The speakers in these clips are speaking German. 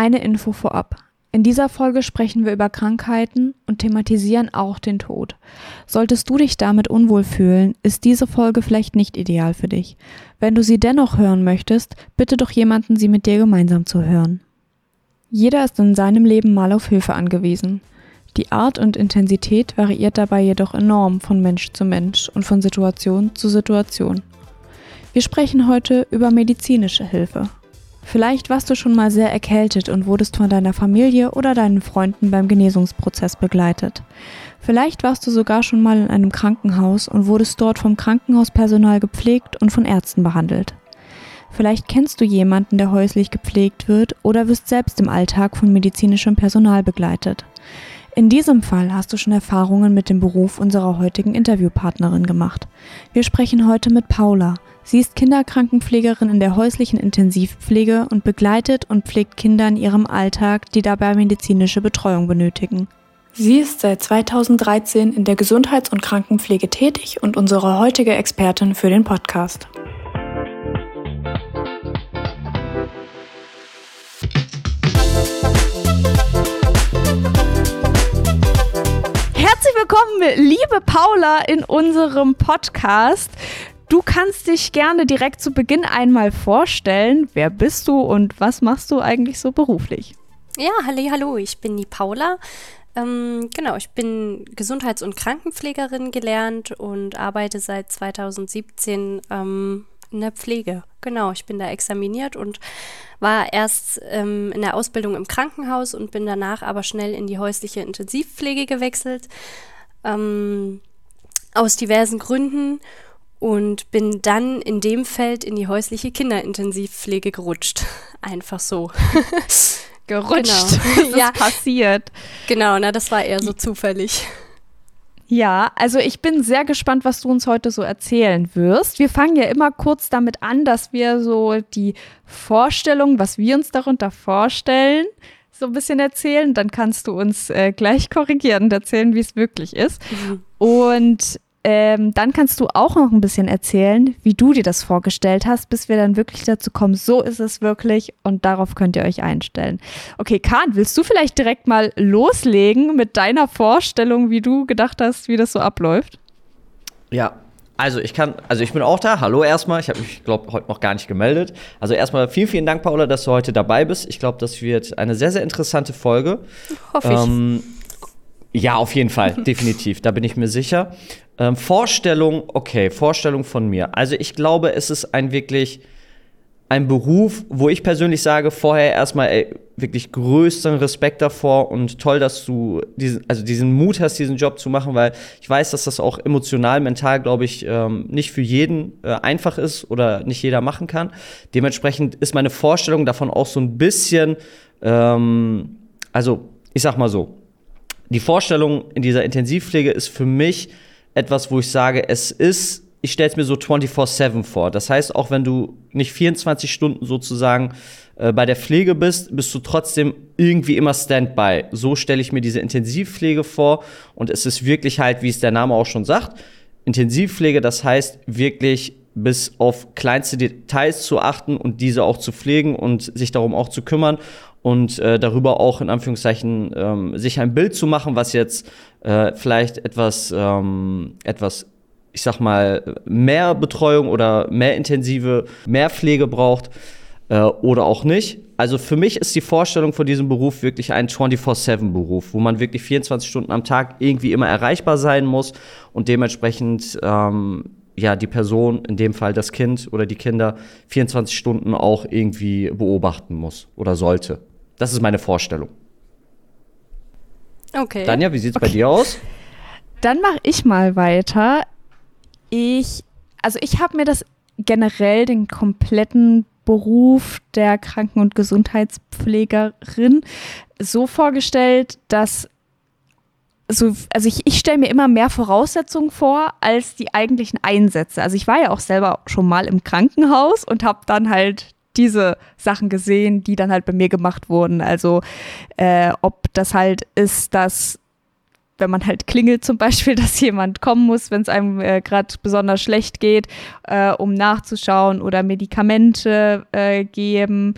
Eine Info vorab. In dieser Folge sprechen wir über Krankheiten und thematisieren auch den Tod. Solltest du dich damit unwohl fühlen, ist diese Folge vielleicht nicht ideal für dich. Wenn du sie dennoch hören möchtest, bitte doch jemanden, sie mit dir gemeinsam zu hören. Jeder ist in seinem Leben mal auf Hilfe angewiesen. Die Art und Intensität variiert dabei jedoch enorm von Mensch zu Mensch und von Situation zu Situation. Wir sprechen heute über medizinische Hilfe. Vielleicht warst du schon mal sehr erkältet und wurdest von deiner Familie oder deinen Freunden beim Genesungsprozess begleitet. Vielleicht warst du sogar schon mal in einem Krankenhaus und wurdest dort vom Krankenhauspersonal gepflegt und von Ärzten behandelt. Vielleicht kennst du jemanden, der häuslich gepflegt wird oder wirst selbst im Alltag von medizinischem Personal begleitet. In diesem Fall hast du schon Erfahrungen mit dem Beruf unserer heutigen Interviewpartnerin gemacht. Wir sprechen heute mit Paula. Sie ist Kinderkrankenpflegerin in der häuslichen Intensivpflege und begleitet und pflegt Kinder in ihrem Alltag, die dabei medizinische Betreuung benötigen. Sie ist seit 2013 in der Gesundheits- und Krankenpflege tätig und unsere heutige Expertin für den Podcast. Herzlich willkommen, liebe Paula, in unserem Podcast. Du kannst dich gerne direkt zu Beginn einmal vorstellen. Wer bist du und was machst du eigentlich so beruflich? Ja, hallo, hallo, ich bin die Paula. Ähm, genau, ich bin Gesundheits- und Krankenpflegerin gelernt und arbeite seit 2017 ähm, in der Pflege. Genau, ich bin da examiniert und war erst ähm, in der Ausbildung im Krankenhaus und bin danach aber schnell in die häusliche Intensivpflege gewechselt. Ähm, aus diversen Gründen und bin dann in dem Feld in die häusliche Kinderintensivpflege gerutscht. Einfach so. gerutscht. Genau. ja. passiert. Genau, na, das war eher so zufällig. Ja, also ich bin sehr gespannt, was du uns heute so erzählen wirst. Wir fangen ja immer kurz damit an, dass wir so die Vorstellung, was wir uns darunter vorstellen, so ein bisschen erzählen. Dann kannst du uns äh, gleich korrigieren und erzählen, wie es wirklich ist. Mhm. Und ähm, dann kannst du auch noch ein bisschen erzählen, wie du dir das vorgestellt hast, bis wir dann wirklich dazu kommen, so ist es wirklich und darauf könnt ihr euch einstellen. Okay, Kahn, willst du vielleicht direkt mal loslegen mit deiner Vorstellung, wie du gedacht hast, wie das so abläuft? Ja, also ich kann, also ich bin auch da. Hallo erstmal. Ich habe mich, glaube heute noch gar nicht gemeldet. Also erstmal vielen, vielen Dank, Paula, dass du heute dabei bist. Ich glaube, das wird eine sehr, sehr interessante Folge. Hoffe ähm, ich. Ja, auf jeden Fall, definitiv. Da bin ich mir sicher. Ähm, Vorstellung, okay, Vorstellung von mir. Also ich glaube, es ist ein wirklich ein Beruf, wo ich persönlich sage, vorher erstmal ey, wirklich größten Respekt davor und toll, dass du diesen, also diesen Mut hast, diesen Job zu machen, weil ich weiß, dass das auch emotional, mental, glaube ich, ähm, nicht für jeden äh, einfach ist oder nicht jeder machen kann. Dementsprechend ist meine Vorstellung davon auch so ein bisschen, ähm, also ich sag mal so, die Vorstellung in dieser Intensivpflege ist für mich etwas, wo ich sage, es ist, ich stelle es mir so 24-7 vor. Das heißt, auch wenn du nicht 24 Stunden sozusagen äh, bei der Pflege bist, bist du trotzdem irgendwie immer Standby. So stelle ich mir diese Intensivpflege vor. Und es ist wirklich halt, wie es der Name auch schon sagt, Intensivpflege, das heißt wirklich bis auf kleinste Details zu achten und diese auch zu pflegen und sich darum auch zu kümmern und äh, darüber auch in Anführungszeichen ähm, sich ein Bild zu machen, was jetzt äh, vielleicht etwas, ähm, etwas, ich sag mal, mehr Betreuung oder mehr intensive, mehr Pflege braucht äh, oder auch nicht. Also für mich ist die Vorstellung von diesem Beruf wirklich ein 24-7-Beruf, wo man wirklich 24 Stunden am Tag irgendwie immer erreichbar sein muss und dementsprechend ähm, ja die Person, in dem Fall das Kind oder die Kinder, 24 Stunden auch irgendwie beobachten muss oder sollte. Das ist meine Vorstellung. Okay. Tanja, wie sieht es okay. bei dir aus? Dann mache ich mal weiter. Ich, also ich habe mir das generell den kompletten Beruf der Kranken- und Gesundheitspflegerin so vorgestellt, dass so, also ich, ich stelle mir immer mehr Voraussetzungen vor als die eigentlichen Einsätze. Also ich war ja auch selber schon mal im Krankenhaus und habe dann halt diese Sachen gesehen, die dann halt bei mir gemacht wurden. Also äh, ob das halt ist, dass wenn man halt klingelt zum Beispiel, dass jemand kommen muss, wenn es einem äh, gerade besonders schlecht geht, äh, um nachzuschauen oder Medikamente äh, geben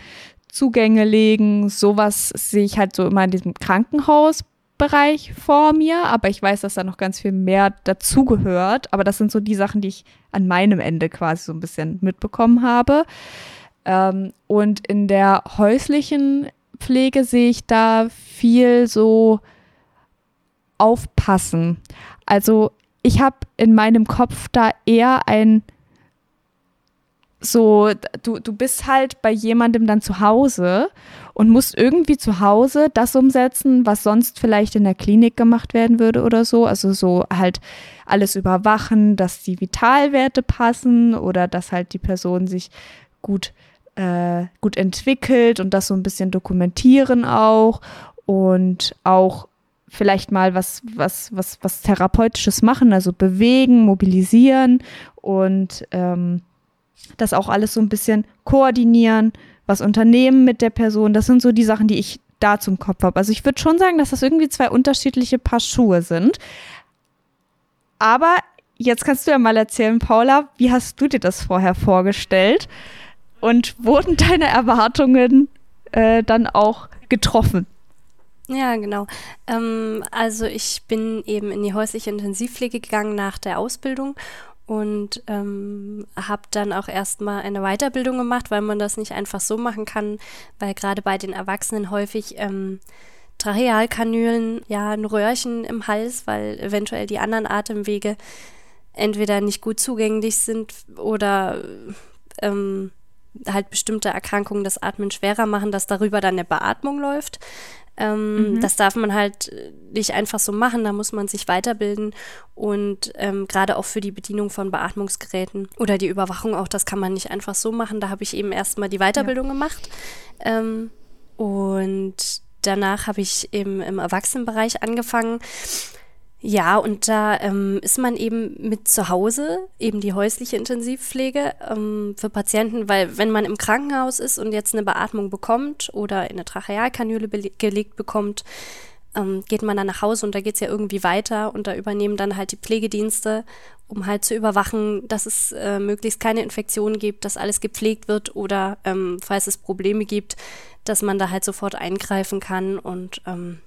Zugänge legen, sowas sehe ich halt so immer in diesem Krankenhausbereich vor mir, aber ich weiß, dass da noch ganz viel mehr dazugehört. Aber das sind so die Sachen, die ich an meinem Ende quasi so ein bisschen mitbekommen habe. Ähm, und in der häuslichen Pflege sehe ich da viel so aufpassen. Also ich habe in meinem Kopf da eher ein so, du, du bist halt bei jemandem dann zu Hause und musst irgendwie zu Hause das umsetzen, was sonst vielleicht in der Klinik gemacht werden würde oder so. Also so halt alles überwachen, dass die Vitalwerte passen oder dass halt die Person sich gut, äh, gut entwickelt und das so ein bisschen dokumentieren auch und auch vielleicht mal was, was, was, was Therapeutisches machen, also bewegen, mobilisieren und ähm, das auch alles so ein bisschen koordinieren, was unternehmen mit der Person. Das sind so die Sachen, die ich da zum Kopf habe. Also ich würde schon sagen, dass das irgendwie zwei unterschiedliche Paar Schuhe sind. Aber jetzt kannst du ja mal erzählen, Paula, wie hast du dir das vorher vorgestellt? Und wurden deine Erwartungen äh, dann auch getroffen? Ja, genau. Ähm, also ich bin eben in die häusliche Intensivpflege gegangen nach der Ausbildung und ähm, habe dann auch erstmal eine Weiterbildung gemacht, weil man das nicht einfach so machen kann, weil gerade bei den Erwachsenen häufig ähm, Trachealkanülen, ja, ein Röhrchen im Hals, weil eventuell die anderen Atemwege entweder nicht gut zugänglich sind oder ähm, halt bestimmte Erkrankungen das Atmen schwerer machen, dass darüber dann eine Beatmung läuft. Ähm, mhm. Das darf man halt nicht einfach so machen, da muss man sich weiterbilden und ähm, gerade auch für die Bedienung von Beatmungsgeräten oder die Überwachung auch, das kann man nicht einfach so machen. Da habe ich eben erstmal die Weiterbildung ja. gemacht ähm, und danach habe ich eben im Erwachsenenbereich angefangen ja, und da ähm, ist man eben mit zu Hause, eben die häusliche Intensivpflege ähm, für Patienten, weil wenn man im Krankenhaus ist und jetzt eine Beatmung bekommt oder in eine Trachealkanüle gelegt bekommt, ähm, geht man dann nach Hause und da geht es ja irgendwie weiter und da übernehmen dann halt die Pflegedienste, um halt zu überwachen, dass es äh, möglichst keine Infektionen gibt, dass alles gepflegt wird oder ähm, falls es Probleme gibt, dass man da halt sofort eingreifen kann und ähm,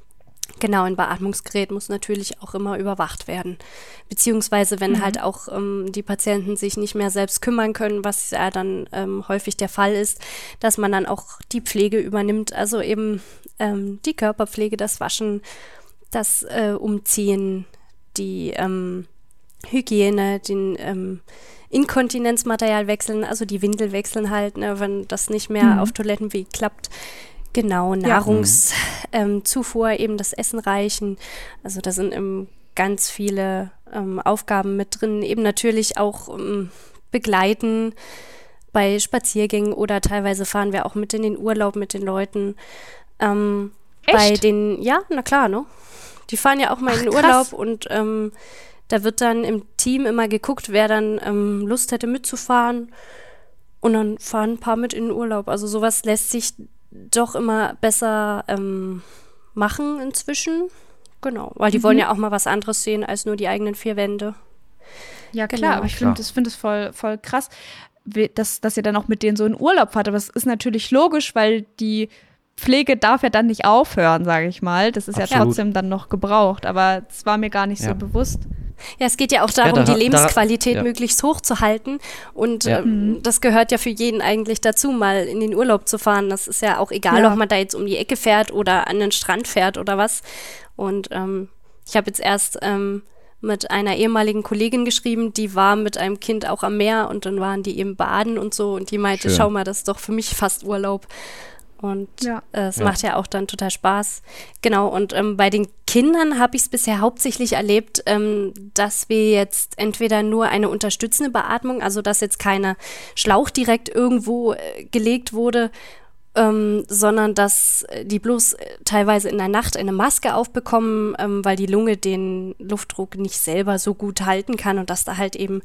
Genau, ein Beatmungsgerät muss natürlich auch immer überwacht werden. Beziehungsweise, wenn mhm. halt auch ähm, die Patienten sich nicht mehr selbst kümmern können, was ja dann ähm, häufig der Fall ist, dass man dann auch die Pflege übernimmt, also eben ähm, die Körperpflege, das Waschen, das äh, Umziehen, die ähm, Hygiene, den ähm, Inkontinenzmaterial wechseln, also die Windel wechseln halt, ne, wenn das nicht mehr mhm. auf Toilettenweg klappt. Genau, Nahrungszufuhr, ja. ähm, eben das Essen reichen. Also da sind ähm, ganz viele ähm, Aufgaben mit drin. Eben natürlich auch ähm, begleiten bei Spaziergängen oder teilweise fahren wir auch mit in den Urlaub mit den Leuten. Ähm, bei den, ja, na klar, ne? Die fahren ja auch mal Ach, in den Urlaub und ähm, da wird dann im Team immer geguckt, wer dann Lust hätte mitzufahren. Und dann fahren ein paar mit in den Urlaub. Also sowas lässt sich doch immer besser ähm, machen inzwischen. Genau, weil die mhm. wollen ja auch mal was anderes sehen als nur die eigenen vier Wände. Ja, klar, genau. aber ich finde das, find das voll, voll krass, dass, dass ihr dann auch mit denen so in Urlaub fahrt. Aber es ist natürlich logisch, weil die Pflege darf ja dann nicht aufhören, sage ich mal. Das ist Absolut. ja trotzdem dann noch gebraucht, aber es war mir gar nicht ja. so bewusst. Ja, es geht ja auch darum, ja, da, die Lebensqualität da, ja. möglichst hoch zu halten. Und ja. ähm, mhm. das gehört ja für jeden eigentlich dazu, mal in den Urlaub zu fahren. Das ist ja auch egal, ob man da jetzt um die Ecke fährt oder an den Strand fährt oder was. Und ähm, ich habe jetzt erst ähm, mit einer ehemaligen Kollegin geschrieben, die war mit einem Kind auch am Meer und dann waren die eben baden und so und die meinte, Schön. schau mal, das ist doch für mich fast Urlaub. Und ja. äh, es ja. macht ja auch dann total Spaß. Genau, und ähm, bei den Kindern habe ich es bisher hauptsächlich erlebt, ähm, dass wir jetzt entweder nur eine unterstützende Beatmung, also dass jetzt keine Schlauch direkt irgendwo äh, gelegt wurde, ähm, sondern dass äh, die bloß äh, teilweise in der Nacht eine Maske aufbekommen, ähm, weil die Lunge den Luftdruck nicht selber so gut halten kann und dass da halt eben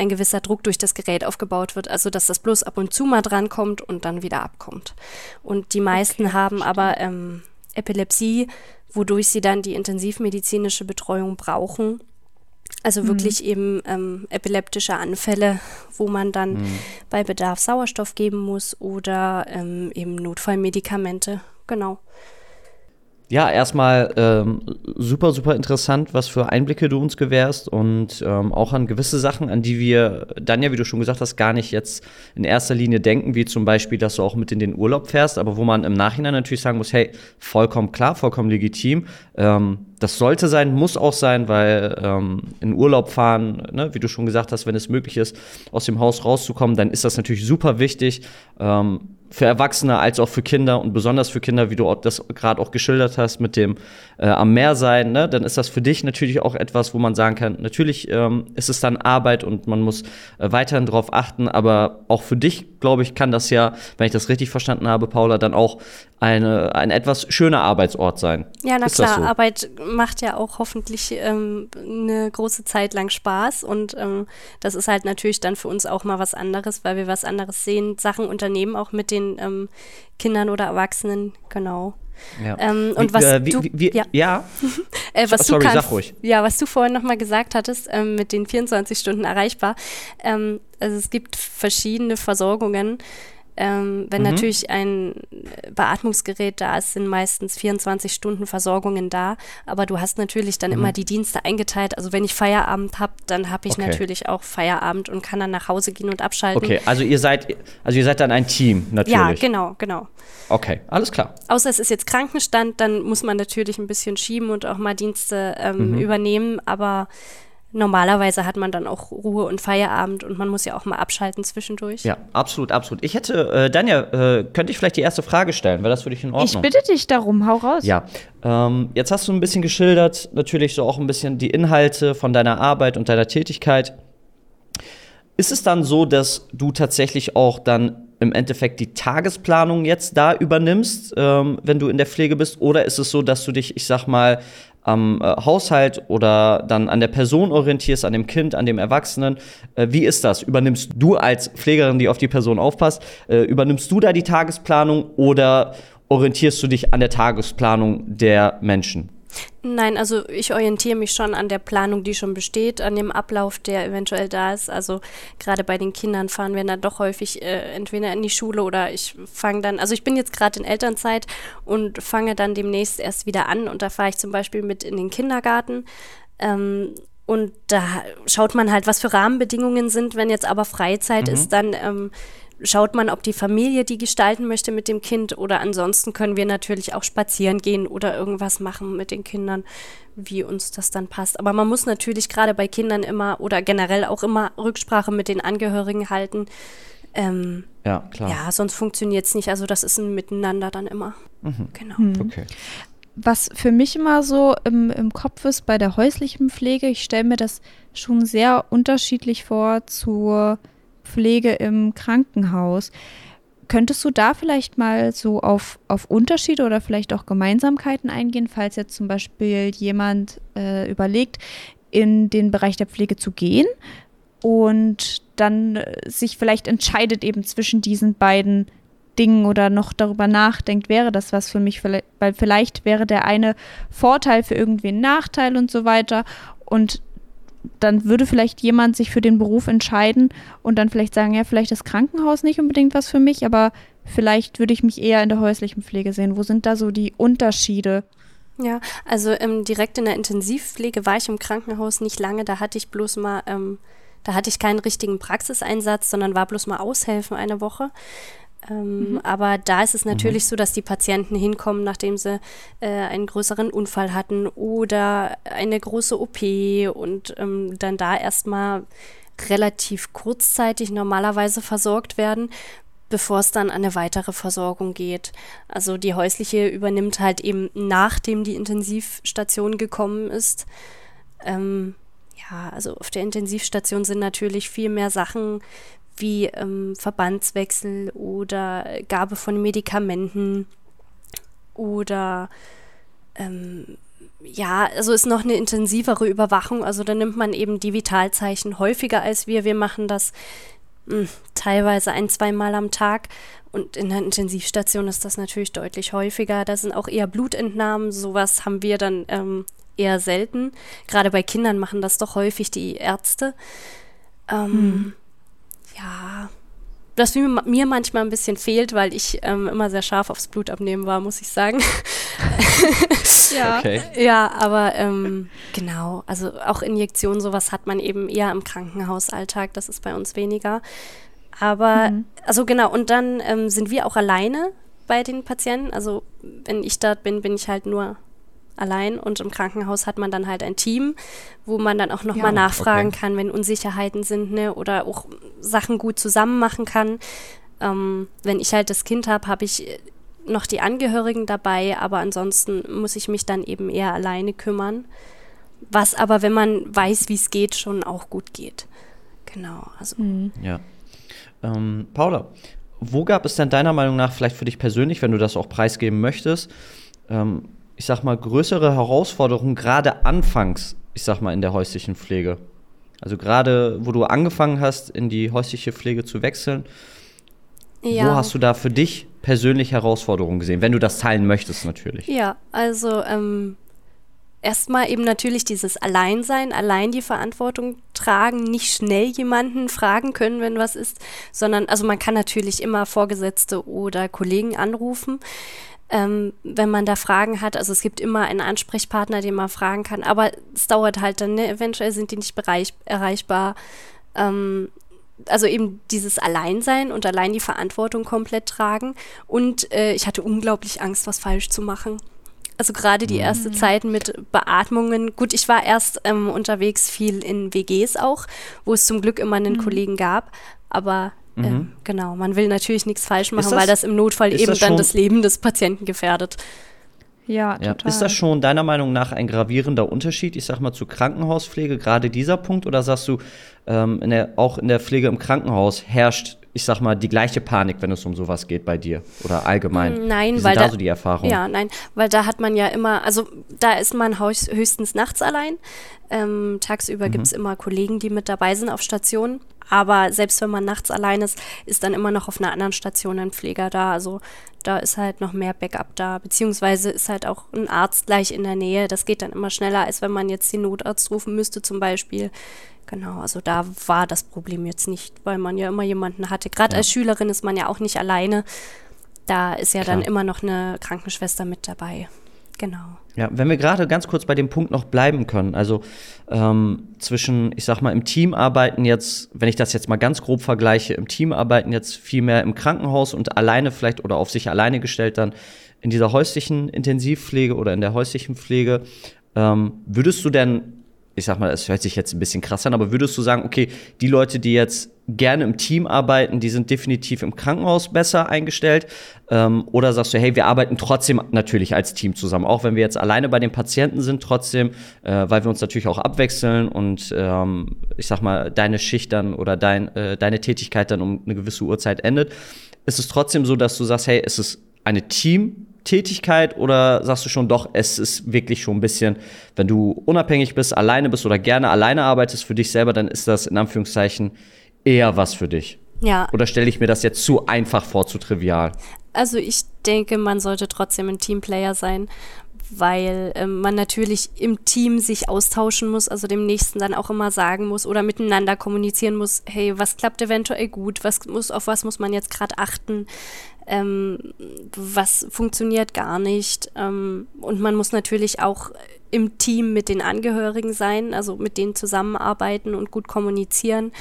ein gewisser Druck durch das Gerät aufgebaut wird, also dass das bloß ab und zu mal drankommt und dann wieder abkommt. Und die meisten okay, haben aber ähm, Epilepsie, wodurch sie dann die intensivmedizinische Betreuung brauchen. Also wirklich mhm. eben ähm, epileptische Anfälle, wo man dann mhm. bei Bedarf Sauerstoff geben muss oder ähm, eben Notfallmedikamente. Genau. Ja, erstmal ähm, super, super interessant, was für Einblicke du uns gewährst und ähm, auch an gewisse Sachen, an die wir dann ja, wie du schon gesagt hast, gar nicht jetzt in erster Linie denken, wie zum Beispiel, dass du auch mit in den Urlaub fährst, aber wo man im Nachhinein natürlich sagen muss, hey, vollkommen klar, vollkommen legitim. Ähm, das sollte sein, muss auch sein, weil ähm, in Urlaub fahren, ne, wie du schon gesagt hast, wenn es möglich ist, aus dem Haus rauszukommen, dann ist das natürlich super wichtig. Ähm, für Erwachsene als auch für Kinder und besonders für Kinder, wie du das gerade auch geschildert hast, mit dem äh, am Meer sein, ne, dann ist das für dich natürlich auch etwas, wo man sagen kann, natürlich ähm, ist es dann Arbeit und man muss äh, weiterhin darauf achten, aber auch für dich, glaube ich, kann das ja, wenn ich das richtig verstanden habe, Paula, dann auch eine, ein etwas schöner Arbeitsort sein. Ja, na ist klar, so? Arbeit macht ja auch hoffentlich ähm, eine große Zeit lang Spaß und ähm, das ist halt natürlich dann für uns auch mal was anderes, weil wir was anderes sehen, Sachen unternehmen, auch mit den ähm, Kindern oder Erwachsenen, genau. Ja. Ähm, und wie, was äh, wie, du, wie, ja, ja. äh, was Sorry, du kannst, sag ruhig. Ja, was du vorhin nochmal gesagt hattest, ähm, mit den 24 Stunden erreichbar. Ähm, also es gibt verschiedene Versorgungen. Ähm, wenn mhm. natürlich ein Beatmungsgerät da ist, sind meistens 24 Stunden Versorgungen da. Aber du hast natürlich dann mhm. immer die Dienste eingeteilt. Also wenn ich Feierabend habe, dann habe ich okay. natürlich auch Feierabend und kann dann nach Hause gehen und abschalten. Okay, also ihr seid, also ihr seid dann ein Team natürlich. Ja, genau, genau. Okay, alles klar. Außer es ist jetzt Krankenstand, dann muss man natürlich ein bisschen schieben und auch mal Dienste ähm, mhm. übernehmen. Aber normalerweise hat man dann auch Ruhe und Feierabend und man muss ja auch mal abschalten zwischendurch. Ja, absolut, absolut. Ich hätte, äh, Danja, äh, könnte ich vielleicht die erste Frage stellen? Wäre das für dich in Ordnung? Ich bitte dich darum, hau raus. Ja, ähm, jetzt hast du ein bisschen geschildert, natürlich so auch ein bisschen die Inhalte von deiner Arbeit und deiner Tätigkeit. Ist es dann so, dass du tatsächlich auch dann im Endeffekt die Tagesplanung jetzt da übernimmst, ähm, wenn du in der Pflege bist? Oder ist es so, dass du dich, ich sag mal, am äh, Haushalt oder dann an der Person orientierst, an dem Kind, an dem Erwachsenen. Äh, wie ist das? Übernimmst du als Pflegerin, die auf die Person aufpasst, äh, übernimmst du da die Tagesplanung oder orientierst du dich an der Tagesplanung der Menschen? Nein, also ich orientiere mich schon an der Planung, die schon besteht, an dem Ablauf, der eventuell da ist. Also gerade bei den Kindern fahren wir dann doch häufig äh, entweder in die Schule oder ich fange dann, also ich bin jetzt gerade in Elternzeit und fange dann demnächst erst wieder an und da fahre ich zum Beispiel mit in den Kindergarten. Ähm, und da schaut man halt, was für Rahmenbedingungen sind. Wenn jetzt aber Freizeit mhm. ist, dann ähm, schaut man, ob die Familie die gestalten möchte mit dem Kind oder ansonsten können wir natürlich auch spazieren gehen oder irgendwas machen mit den Kindern, wie uns das dann passt. Aber man muss natürlich gerade bei Kindern immer oder generell auch immer Rücksprache mit den Angehörigen halten. Ähm, ja, klar. Ja, sonst funktioniert es nicht. Also das ist ein Miteinander dann immer. Mhm. Genau. Mhm. Okay. Was für mich immer so im, im Kopf ist bei der häuslichen Pflege, ich stelle mir das schon sehr unterschiedlich vor zur Pflege im Krankenhaus. Könntest du da vielleicht mal so auf, auf Unterschiede oder vielleicht auch Gemeinsamkeiten eingehen, falls jetzt zum Beispiel jemand äh, überlegt, in den Bereich der Pflege zu gehen und dann äh, sich vielleicht entscheidet eben zwischen diesen beiden Dingen oder noch darüber nachdenkt, wäre das was für mich, weil vielleicht wäre der eine Vorteil für irgendwie ein Nachteil und so weiter und dann würde vielleicht jemand sich für den Beruf entscheiden und dann vielleicht sagen, ja, vielleicht das Krankenhaus nicht unbedingt was für mich, aber vielleicht würde ich mich eher in der häuslichen Pflege sehen. Wo sind da so die Unterschiede? Ja, also ähm, direkt in der Intensivpflege war ich im Krankenhaus nicht lange. Da hatte ich bloß mal, ähm, da hatte ich keinen richtigen Praxiseinsatz, sondern war bloß mal aushelfen eine Woche. Ähm, mhm. Aber da ist es natürlich mhm. so, dass die Patienten hinkommen, nachdem sie äh, einen größeren Unfall hatten oder eine große OP und ähm, dann da erstmal relativ kurzzeitig normalerweise versorgt werden, bevor es dann an eine weitere Versorgung geht. Also die häusliche übernimmt halt eben nachdem die Intensivstation gekommen ist. Ähm, ja, also auf der Intensivstation sind natürlich viel mehr Sachen wie ähm, Verbandswechsel oder Gabe von Medikamenten oder ähm, ja, also ist noch eine intensivere Überwachung. Also da nimmt man eben die Vitalzeichen häufiger als wir. Wir machen das mh, hm, teilweise ein, zweimal am Tag. Und in der Intensivstation ist das natürlich deutlich häufiger. Da sind auch eher Blutentnahmen. Sowas haben wir dann ähm, eher selten. Gerade bei Kindern machen das doch häufig die Ärzte. Ähm, hm. Ja, das mir manchmal ein bisschen fehlt, weil ich ähm, immer sehr scharf aufs Blutabnehmen war, muss ich sagen. ja. Okay. ja, aber ähm, genau, also auch Injektionen, sowas hat man eben eher im Krankenhausalltag, das ist bei uns weniger. Aber, mhm. also genau, und dann ähm, sind wir auch alleine bei den Patienten. Also wenn ich dort bin, bin ich halt nur allein und im Krankenhaus hat man dann halt ein Team, wo man dann auch nochmal ja, nachfragen okay. kann, wenn Unsicherheiten sind ne, oder auch Sachen gut zusammen machen kann. Ähm, wenn ich halt das Kind habe, habe ich noch die Angehörigen dabei, aber ansonsten muss ich mich dann eben eher alleine kümmern. Was aber, wenn man weiß, wie es geht, schon auch gut geht. Genau. Also. Mhm. Ja. Ähm, Paula, wo gab es denn deiner Meinung nach vielleicht für dich persönlich, wenn du das auch preisgeben möchtest, ähm, ich sag mal, größere Herausforderungen, gerade anfangs, ich sag mal, in der häuslichen Pflege? Also gerade, wo du angefangen hast, in die häusliche Pflege zu wechseln, ja. wo hast du da für dich persönlich Herausforderungen gesehen, wenn du das teilen möchtest natürlich? Ja, also ähm, erstmal eben natürlich dieses Alleinsein, allein die Verantwortung tragen, nicht schnell jemanden fragen können, wenn was ist, sondern, also man kann natürlich immer Vorgesetzte oder Kollegen anrufen ähm, wenn man da Fragen hat. Also es gibt immer einen Ansprechpartner, den man fragen kann, aber es dauert halt dann, ne? eventuell sind die nicht bereich, erreichbar. Ähm, also eben dieses Alleinsein und allein die Verantwortung komplett tragen. Und äh, ich hatte unglaublich Angst, was falsch zu machen. Also gerade die erste mhm. Zeit mit Beatmungen. Gut, ich war erst ähm, unterwegs viel in WGs auch, wo es zum Glück immer einen mhm. Kollegen gab. Aber Mhm. Ja, genau, man will natürlich nichts falsch machen, das, weil das im Notfall eben das dann das Leben des Patienten gefährdet. Ja, ja, total. Ist das schon deiner Meinung nach ein gravierender Unterschied, ich sag mal, zur Krankenhauspflege, gerade dieser Punkt? Oder sagst du, ähm, in der, auch in der Pflege im Krankenhaus herrscht, ich sag mal, die gleiche Panik, wenn es um sowas geht bei dir? Oder allgemein? Mm, nein, Wie weil da, da so die Erfahrung? Ja, nein, weil da hat man ja immer, also da ist man höchstens nachts allein. Ähm, tagsüber mhm. gibt es immer Kollegen, die mit dabei sind auf Stationen. Aber selbst wenn man nachts allein ist, ist dann immer noch auf einer anderen Station ein Pfleger da. Also da ist halt noch mehr Backup da. Beziehungsweise ist halt auch ein Arzt gleich in der Nähe. Das geht dann immer schneller, als wenn man jetzt den Notarzt rufen müsste zum Beispiel. Genau, also da war das Problem jetzt nicht, weil man ja immer jemanden hatte. Gerade ja. als Schülerin ist man ja auch nicht alleine. Da ist ja Klar. dann immer noch eine Krankenschwester mit dabei. Genau. Ja, wenn wir gerade ganz kurz bei dem Punkt noch bleiben können, also ähm, zwischen, ich sag mal, im Team arbeiten jetzt, wenn ich das jetzt mal ganz grob vergleiche, im Team arbeiten jetzt viel mehr im Krankenhaus und alleine vielleicht oder auf sich alleine gestellt dann in dieser häuslichen Intensivpflege oder in der häuslichen Pflege. Ähm, würdest du denn ich sag mal, es hört sich jetzt ein bisschen krass an, aber würdest du sagen, okay, die Leute, die jetzt gerne im Team arbeiten, die sind definitiv im Krankenhaus besser eingestellt? Ähm, oder sagst du, hey, wir arbeiten trotzdem natürlich als Team zusammen, auch wenn wir jetzt alleine bei den Patienten sind, trotzdem, äh, weil wir uns natürlich auch abwechseln und ähm, ich sag mal, deine Schicht dann oder dein, äh, deine Tätigkeit dann um eine gewisse Uhrzeit endet. Ist es trotzdem so, dass du sagst, hey, es ist eine Team- Tätigkeit oder sagst du schon doch, es ist wirklich schon ein bisschen, wenn du unabhängig bist, alleine bist oder gerne alleine arbeitest für dich selber, dann ist das in Anführungszeichen eher was für dich? Ja. Oder stelle ich mir das jetzt zu einfach vor, zu trivial? Also ich denke, man sollte trotzdem ein Teamplayer sein, weil ähm, man natürlich im Team sich austauschen muss, also dem Nächsten dann auch immer sagen muss oder miteinander kommunizieren muss, hey, was klappt eventuell gut, was muss, auf was muss man jetzt gerade achten, ähm, was funktioniert gar nicht. Ähm, und man muss natürlich auch im Team mit den Angehörigen sein, also mit denen zusammenarbeiten und gut kommunizieren.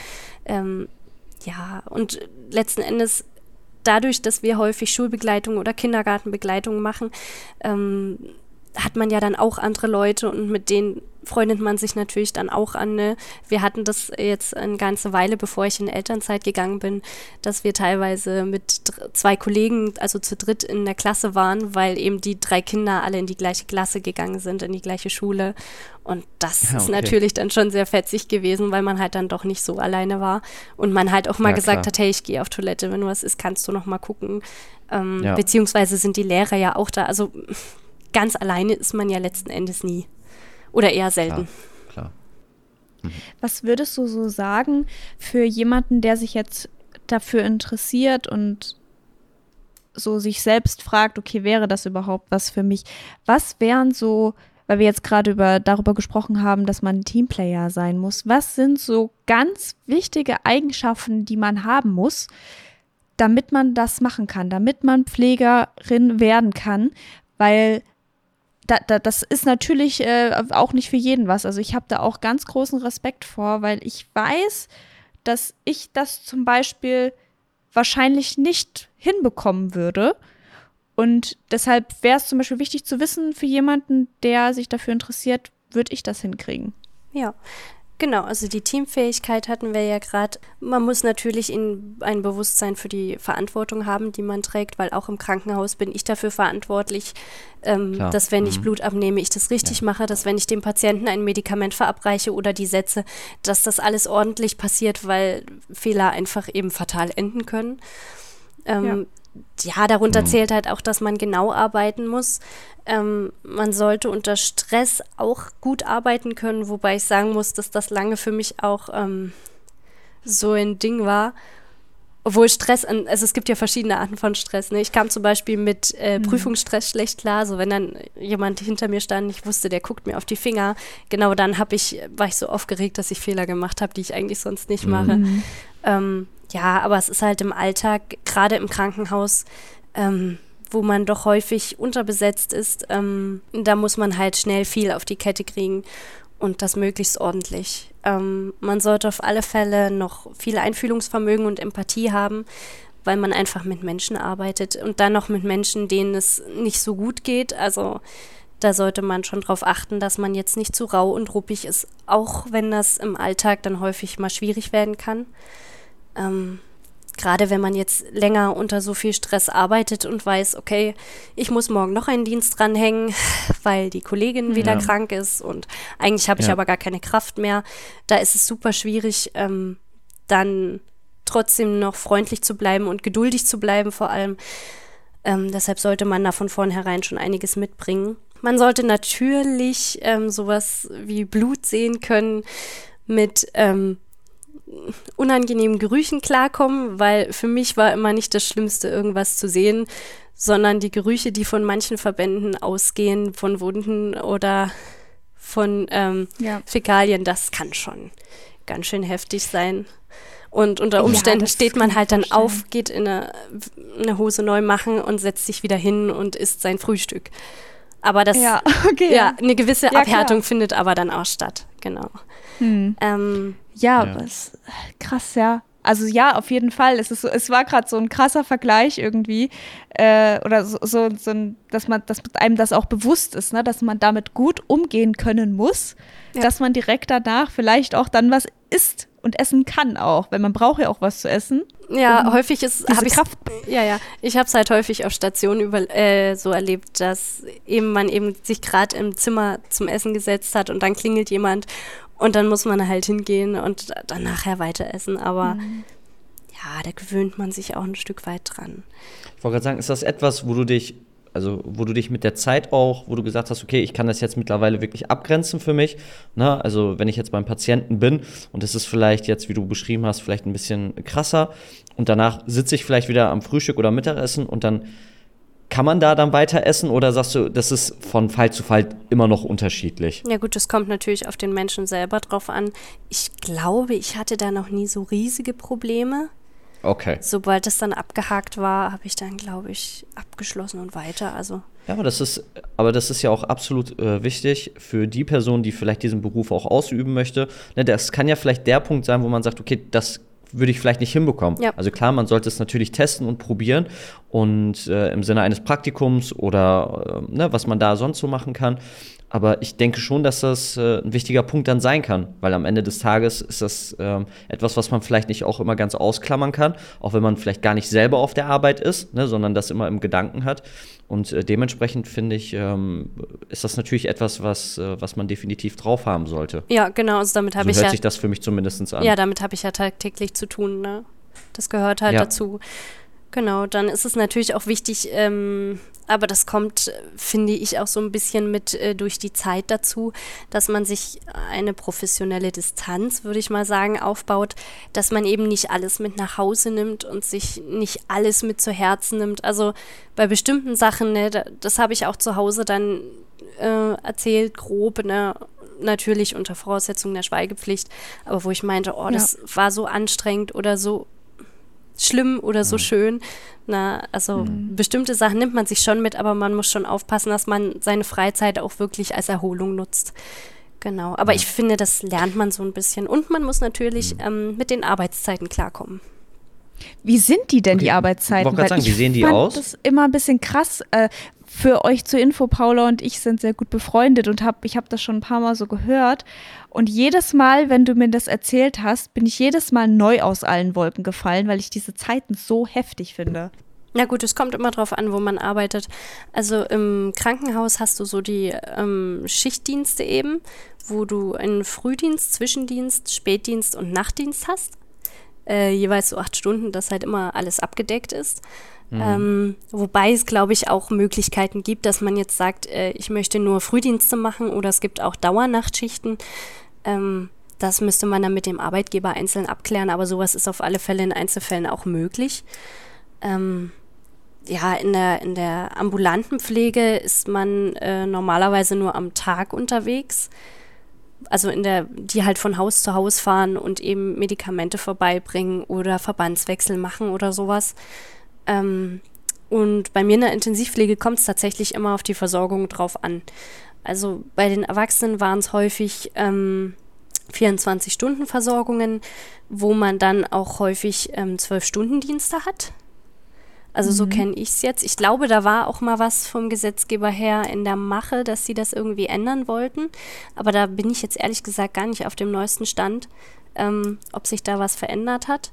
Ähm, ja, und letzten Endes dadurch, dass wir häufig Schulbegleitung oder Kindergartenbegleitung machen, ähm, hat man ja dann auch andere Leute und mit denen freundet man sich natürlich dann auch an. Ne? Wir hatten das jetzt eine ganze Weile, bevor ich in Elternzeit gegangen bin, dass wir teilweise mit zwei Kollegen, also zu dritt in der Klasse waren, weil eben die drei Kinder alle in die gleiche Klasse gegangen sind, in die gleiche Schule. Und das ja, okay. ist natürlich dann schon sehr fetzig gewesen, weil man halt dann doch nicht so alleine war. Und man halt auch mal ja, gesagt klar. hat, hey, ich gehe auf Toilette, wenn was ist, kannst du noch mal gucken. Ähm, ja. Beziehungsweise sind die Lehrer ja auch da. Also ganz alleine ist man ja letzten Endes nie. Oder eher selten. Klar. klar. Mhm. Was würdest du so sagen für jemanden, der sich jetzt dafür interessiert und so sich selbst fragt, okay, wäre das überhaupt was für mich? Was wären so weil wir jetzt gerade über, darüber gesprochen haben, dass man Teamplayer sein muss. Was sind so ganz wichtige Eigenschaften, die man haben muss, damit man das machen kann, damit man Pflegerin werden kann? Weil da, da, das ist natürlich äh, auch nicht für jeden was. Also ich habe da auch ganz großen Respekt vor, weil ich weiß, dass ich das zum Beispiel wahrscheinlich nicht hinbekommen würde. Und deshalb wäre es zum Beispiel wichtig zu wissen, für jemanden, der sich dafür interessiert, würde ich das hinkriegen. Ja, Genau, also die Teamfähigkeit hatten wir ja gerade. Man muss natürlich in ein Bewusstsein für die Verantwortung haben, die man trägt, weil auch im Krankenhaus bin ich dafür verantwortlich, ähm, dass wenn ich mhm. Blut abnehme, ich das richtig ja. mache, dass wenn ich dem Patienten ein Medikament verabreiche oder die setze, dass das alles ordentlich passiert, weil Fehler einfach eben fatal enden können. Ähm, ja ja, darunter mhm. zählt halt auch, dass man genau arbeiten muss. Ähm, man sollte unter Stress auch gut arbeiten können, wobei ich sagen muss, dass das lange für mich auch ähm, so ein Ding war. Obwohl Stress, also es gibt ja verschiedene Arten von Stress. Ne? Ich kam zum Beispiel mit äh, mhm. Prüfungsstress schlecht klar. So wenn dann jemand hinter mir stand, ich wusste, der guckt mir auf die Finger. Genau dann habe ich, war ich so aufgeregt, dass ich Fehler gemacht habe, die ich eigentlich sonst nicht mhm. mache. Ähm, ja, aber es ist halt im Alltag, gerade im Krankenhaus, ähm, wo man doch häufig unterbesetzt ist, ähm, da muss man halt schnell viel auf die Kette kriegen und das möglichst ordentlich. Ähm, man sollte auf alle Fälle noch viel Einfühlungsvermögen und Empathie haben, weil man einfach mit Menschen arbeitet und dann noch mit Menschen, denen es nicht so gut geht. Also da sollte man schon darauf achten, dass man jetzt nicht zu rau und ruppig ist, auch wenn das im Alltag dann häufig mal schwierig werden kann. Ähm, Gerade wenn man jetzt länger unter so viel Stress arbeitet und weiß, okay, ich muss morgen noch einen Dienst dranhängen, weil die Kollegin wieder ja. krank ist und eigentlich habe ich ja. aber gar keine Kraft mehr. Da ist es super schwierig, ähm, dann trotzdem noch freundlich zu bleiben und geduldig zu bleiben vor allem. Ähm, deshalb sollte man da von vornherein schon einiges mitbringen. Man sollte natürlich ähm, sowas wie Blut sehen können mit ähm, unangenehmen Gerüchen klarkommen, weil für mich war immer nicht das Schlimmste, irgendwas zu sehen, sondern die Gerüche, die von manchen Verbänden ausgehen, von Wunden oder von ähm, ja. Fäkalien, das kann schon ganz schön heftig sein. Und unter Umständen ja, steht man halt dann auf, geht in eine, eine, Hose neu machen und setzt sich wieder hin und isst sein Frühstück. Aber das, ja, okay. ja eine gewisse Abhärtung klar. findet aber dann auch statt, genau. Hm. Ähm, ja, ja. Was, krass, ja. Also ja, auf jeden Fall. Es, ist so, es war gerade so ein krasser Vergleich irgendwie. Äh, oder so, so, so ein, dass man, dass einem das auch bewusst ist, ne? dass man damit gut umgehen können muss, ja. dass man direkt danach vielleicht auch dann was isst und essen kann auch, weil man braucht ja auch was zu essen. Ja, um häufig ist habe ich ja ja, ich habe es halt häufig auf Stationen über, äh, so erlebt, dass eben man eben sich gerade im Zimmer zum Essen gesetzt hat und dann klingelt jemand und dann muss man halt hingehen und dann nachher weiter essen. Aber mhm. ja, da gewöhnt man sich auch ein Stück weit dran. Ich wollte gerade sagen, ist das etwas, wo du dich, also wo du dich mit der Zeit auch, wo du gesagt hast, okay, ich kann das jetzt mittlerweile wirklich abgrenzen für mich. Ne? Also wenn ich jetzt beim Patienten bin und es ist vielleicht jetzt, wie du beschrieben hast, vielleicht ein bisschen krasser und danach sitze ich vielleicht wieder am Frühstück oder Mittagessen und dann kann man da dann weiter essen oder sagst du, das ist von Fall zu Fall immer noch unterschiedlich? Ja gut, das kommt natürlich auf den Menschen selber drauf an. Ich glaube, ich hatte da noch nie so riesige Probleme. Okay. Sobald es dann abgehakt war, habe ich dann, glaube ich, abgeschlossen und weiter. Also. Ja, aber das ist, aber das ist ja auch absolut äh, wichtig für die Person, die vielleicht diesen Beruf auch ausüben möchte. Ne, das kann ja vielleicht der Punkt sein, wo man sagt, okay, das würde ich vielleicht nicht hinbekommen. Ja. Also klar, man sollte es natürlich testen und probieren und äh, im Sinne eines Praktikums oder äh, ne, was man da sonst so machen kann. Aber ich denke schon, dass das äh, ein wichtiger Punkt dann sein kann, weil am Ende des Tages ist das ähm, etwas, was man vielleicht nicht auch immer ganz ausklammern kann, auch wenn man vielleicht gar nicht selber auf der Arbeit ist, ne, sondern das immer im Gedanken hat. Und äh, dementsprechend finde ich, ähm, ist das natürlich etwas, was, äh, was man definitiv drauf haben sollte. Ja, genau. Also damit habe so ich hört ja, sich das für mich zumindest an. Ja, damit habe ich ja tagtäglich zu tun. Ne? Das gehört halt ja. dazu. Genau, dann ist es natürlich auch wichtig, ähm, aber das kommt, finde ich, auch so ein bisschen mit äh, durch die Zeit dazu, dass man sich eine professionelle Distanz, würde ich mal sagen, aufbaut, dass man eben nicht alles mit nach Hause nimmt und sich nicht alles mit zu Herzen nimmt. Also bei bestimmten Sachen, ne, das habe ich auch zu Hause dann äh, erzählt, grob, ne? natürlich unter Voraussetzung der Schweigepflicht, aber wo ich meinte, oh, das ja. war so anstrengend oder so schlimm oder so mhm. schön. Na, also mhm. bestimmte Sachen nimmt man sich schon mit, aber man muss schon aufpassen, dass man seine Freizeit auch wirklich als Erholung nutzt. Genau, aber ja. ich finde, das lernt man so ein bisschen. Und man muss natürlich mhm. ähm, mit den Arbeitszeiten klarkommen. Wie sind die denn, okay. die Arbeitszeiten? Ich sagen, wie sehen die aus? Das ist immer ein bisschen krass. Äh, für euch zur Info, Paula und ich sind sehr gut befreundet und hab, ich habe das schon ein paar Mal so gehört. Und jedes Mal, wenn du mir das erzählt hast, bin ich jedes Mal neu aus allen Wolken gefallen, weil ich diese Zeiten so heftig finde. Na gut, es kommt immer drauf an, wo man arbeitet. Also im Krankenhaus hast du so die ähm, Schichtdienste eben, wo du einen Frühdienst, Zwischendienst, Spätdienst und Nachtdienst hast. Äh, jeweils so acht Stunden, dass halt immer alles abgedeckt ist. Mhm. Ähm, wobei es, glaube ich, auch Möglichkeiten gibt, dass man jetzt sagt, äh, ich möchte nur Frühdienste machen oder es gibt auch Dauernachtschichten. Ähm, das müsste man dann mit dem Arbeitgeber einzeln abklären, aber sowas ist auf alle Fälle in Einzelfällen auch möglich. Ähm, ja, in der, in der ambulanten Pflege ist man äh, normalerweise nur am Tag unterwegs. Also in der, die halt von Haus zu Haus fahren und eben Medikamente vorbeibringen oder Verbandswechsel machen oder sowas. Ähm, und bei mir in der Intensivpflege kommt es tatsächlich immer auf die Versorgung drauf an. Also bei den Erwachsenen waren es häufig ähm, 24-Stunden-Versorgungen, wo man dann auch häufig ähm, 12-Stunden-Dienste hat. Also mhm. so kenne ich es jetzt. Ich glaube, da war auch mal was vom Gesetzgeber her in der Mache, dass sie das irgendwie ändern wollten. Aber da bin ich jetzt ehrlich gesagt gar nicht auf dem neuesten Stand, ähm, ob sich da was verändert hat.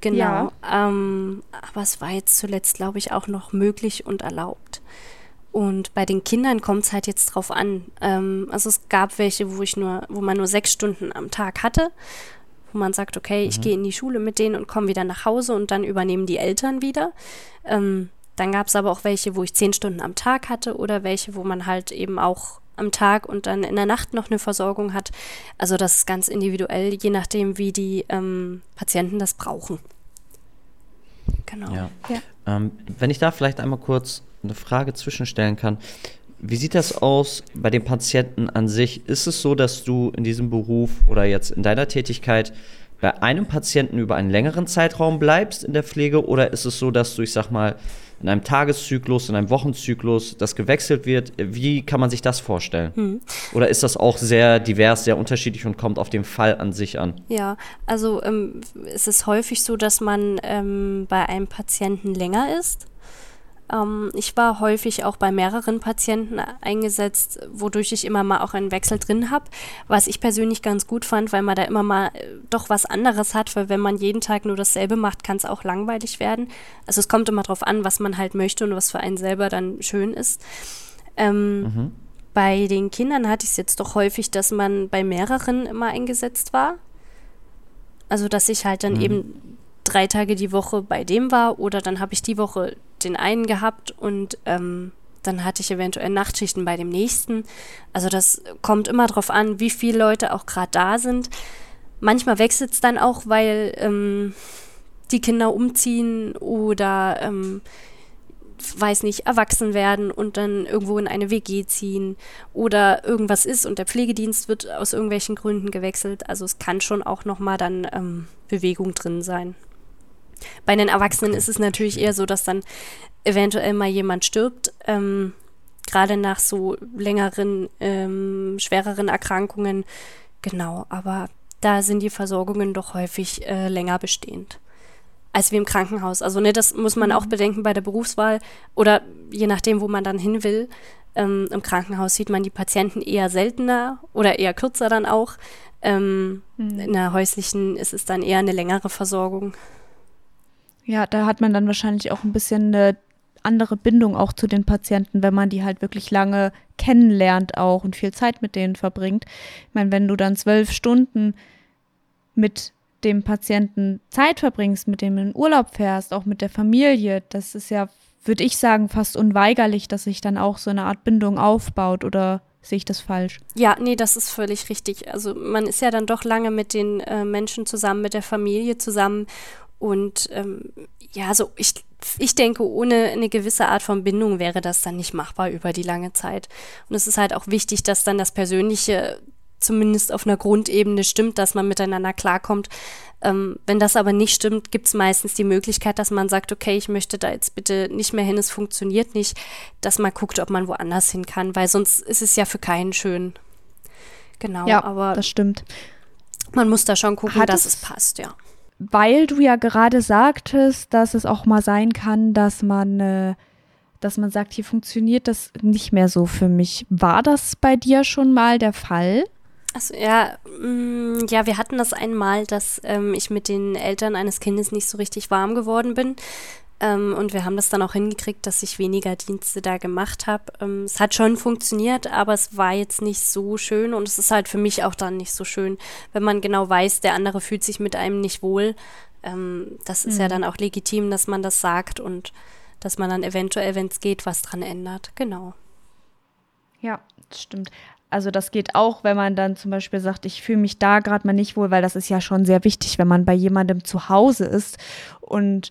Genau. Ja. Ähm, aber es war jetzt zuletzt, glaube ich, auch noch möglich und erlaubt. Und bei den Kindern kommt es halt jetzt drauf an. Ähm, also es gab welche, wo ich nur, wo man nur sechs Stunden am Tag hatte, wo man sagt, okay, ich mhm. gehe in die Schule mit denen und komme wieder nach Hause und dann übernehmen die Eltern wieder. Ähm, dann gab es aber auch welche, wo ich zehn Stunden am Tag hatte oder welche, wo man halt eben auch am Tag und dann in der Nacht noch eine Versorgung hat. Also das ist ganz individuell, je nachdem, wie die ähm, Patienten das brauchen. Genau. Ja. ja. Ähm, wenn ich da vielleicht einmal kurz eine Frage zwischenstellen kann. Wie sieht das aus bei den Patienten an sich? Ist es so, dass du in diesem Beruf oder jetzt in deiner Tätigkeit bei einem Patienten über einen längeren Zeitraum bleibst in der Pflege oder ist es so, dass du, ich sag mal, in einem Tageszyklus, in einem Wochenzyklus das gewechselt wird. Wie kann man sich das vorstellen? Hm. Oder ist das auch sehr divers, sehr unterschiedlich und kommt auf den Fall an sich an? Ja, also ähm, es ist häufig so, dass man ähm, bei einem Patienten länger ist ähm, ich war häufig auch bei mehreren Patienten eingesetzt, wodurch ich immer mal auch einen Wechsel drin habe, was ich persönlich ganz gut fand, weil man da immer mal äh, doch was anderes hat, weil wenn man jeden Tag nur dasselbe macht, kann es auch langweilig werden. Also es kommt immer darauf an, was man halt möchte und was für einen selber dann schön ist. Ähm, mhm. Bei den Kindern hatte ich es jetzt doch häufig, dass man bei mehreren immer eingesetzt war. Also dass ich halt dann mhm. eben drei Tage die Woche bei dem war oder dann habe ich die Woche den einen gehabt und ähm, dann hatte ich eventuell Nachtschichten bei dem nächsten. Also das kommt immer darauf an, wie viele Leute auch gerade da sind. Manchmal wechselt es dann auch, weil ähm, die Kinder umziehen oder ähm, weiß nicht, erwachsen werden und dann irgendwo in eine WG ziehen oder irgendwas ist und der Pflegedienst wird aus irgendwelchen Gründen gewechselt. Also es kann schon auch nochmal dann ähm, Bewegung drin sein. Bei den Erwachsenen ist es natürlich eher so, dass dann eventuell mal jemand stirbt, ähm, gerade nach so längeren, ähm, schwereren Erkrankungen. Genau, aber da sind die Versorgungen doch häufig äh, länger bestehend als wie im Krankenhaus. Also ne, das muss man auch mhm. bedenken bei der Berufswahl oder je nachdem, wo man dann hin will. Ähm, Im Krankenhaus sieht man die Patienten eher seltener oder eher kürzer dann auch. Ähm, mhm. In der häuslichen ist es dann eher eine längere Versorgung. Ja, da hat man dann wahrscheinlich auch ein bisschen eine andere Bindung auch zu den Patienten, wenn man die halt wirklich lange kennenlernt auch und viel Zeit mit denen verbringt. Ich meine, wenn du dann zwölf Stunden mit dem Patienten Zeit verbringst, mit dem in Urlaub fährst, auch mit der Familie, das ist ja, würde ich sagen, fast unweigerlich, dass sich dann auch so eine Art Bindung aufbaut oder sehe ich das falsch? Ja, nee, das ist völlig richtig. Also man ist ja dann doch lange mit den äh, Menschen zusammen, mit der Familie zusammen und ähm, ja, so ich ich denke, ohne eine gewisse Art von Bindung wäre das dann nicht machbar über die lange Zeit. Und es ist halt auch wichtig, dass dann das Persönliche zumindest auf einer Grundebene stimmt, dass man miteinander klarkommt. Ähm, wenn das aber nicht stimmt, gibt es meistens die Möglichkeit, dass man sagt, okay, ich möchte da jetzt bitte nicht mehr hin, es funktioniert nicht, dass man guckt, ob man woanders hin kann, weil sonst ist es ja für keinen schön. Genau, ja, aber das stimmt. Man muss da schon gucken, Hat dass es, es passt, ja. Weil du ja gerade sagtest, dass es auch mal sein kann, dass man äh, dass man sagt, hier funktioniert das nicht mehr so für mich. War das bei dir schon mal der Fall? Also ja, mh, mm, ja, wir hatten das einmal, dass ähm, ich mit den Eltern eines Kindes nicht so richtig warm geworden bin. Ähm, und wir haben das dann auch hingekriegt, dass ich weniger Dienste da gemacht habe. Ähm, es hat schon funktioniert, aber es war jetzt nicht so schön und es ist halt für mich auch dann nicht so schön, wenn man genau weiß, der andere fühlt sich mit einem nicht wohl. Ähm, das ist mhm. ja dann auch legitim, dass man das sagt und dass man dann eventuell, wenn es geht, was dran ändert. Genau. Ja, das stimmt. Also das geht auch, wenn man dann zum Beispiel sagt, ich fühle mich da gerade mal nicht wohl, weil das ist ja schon sehr wichtig, wenn man bei jemandem zu Hause ist und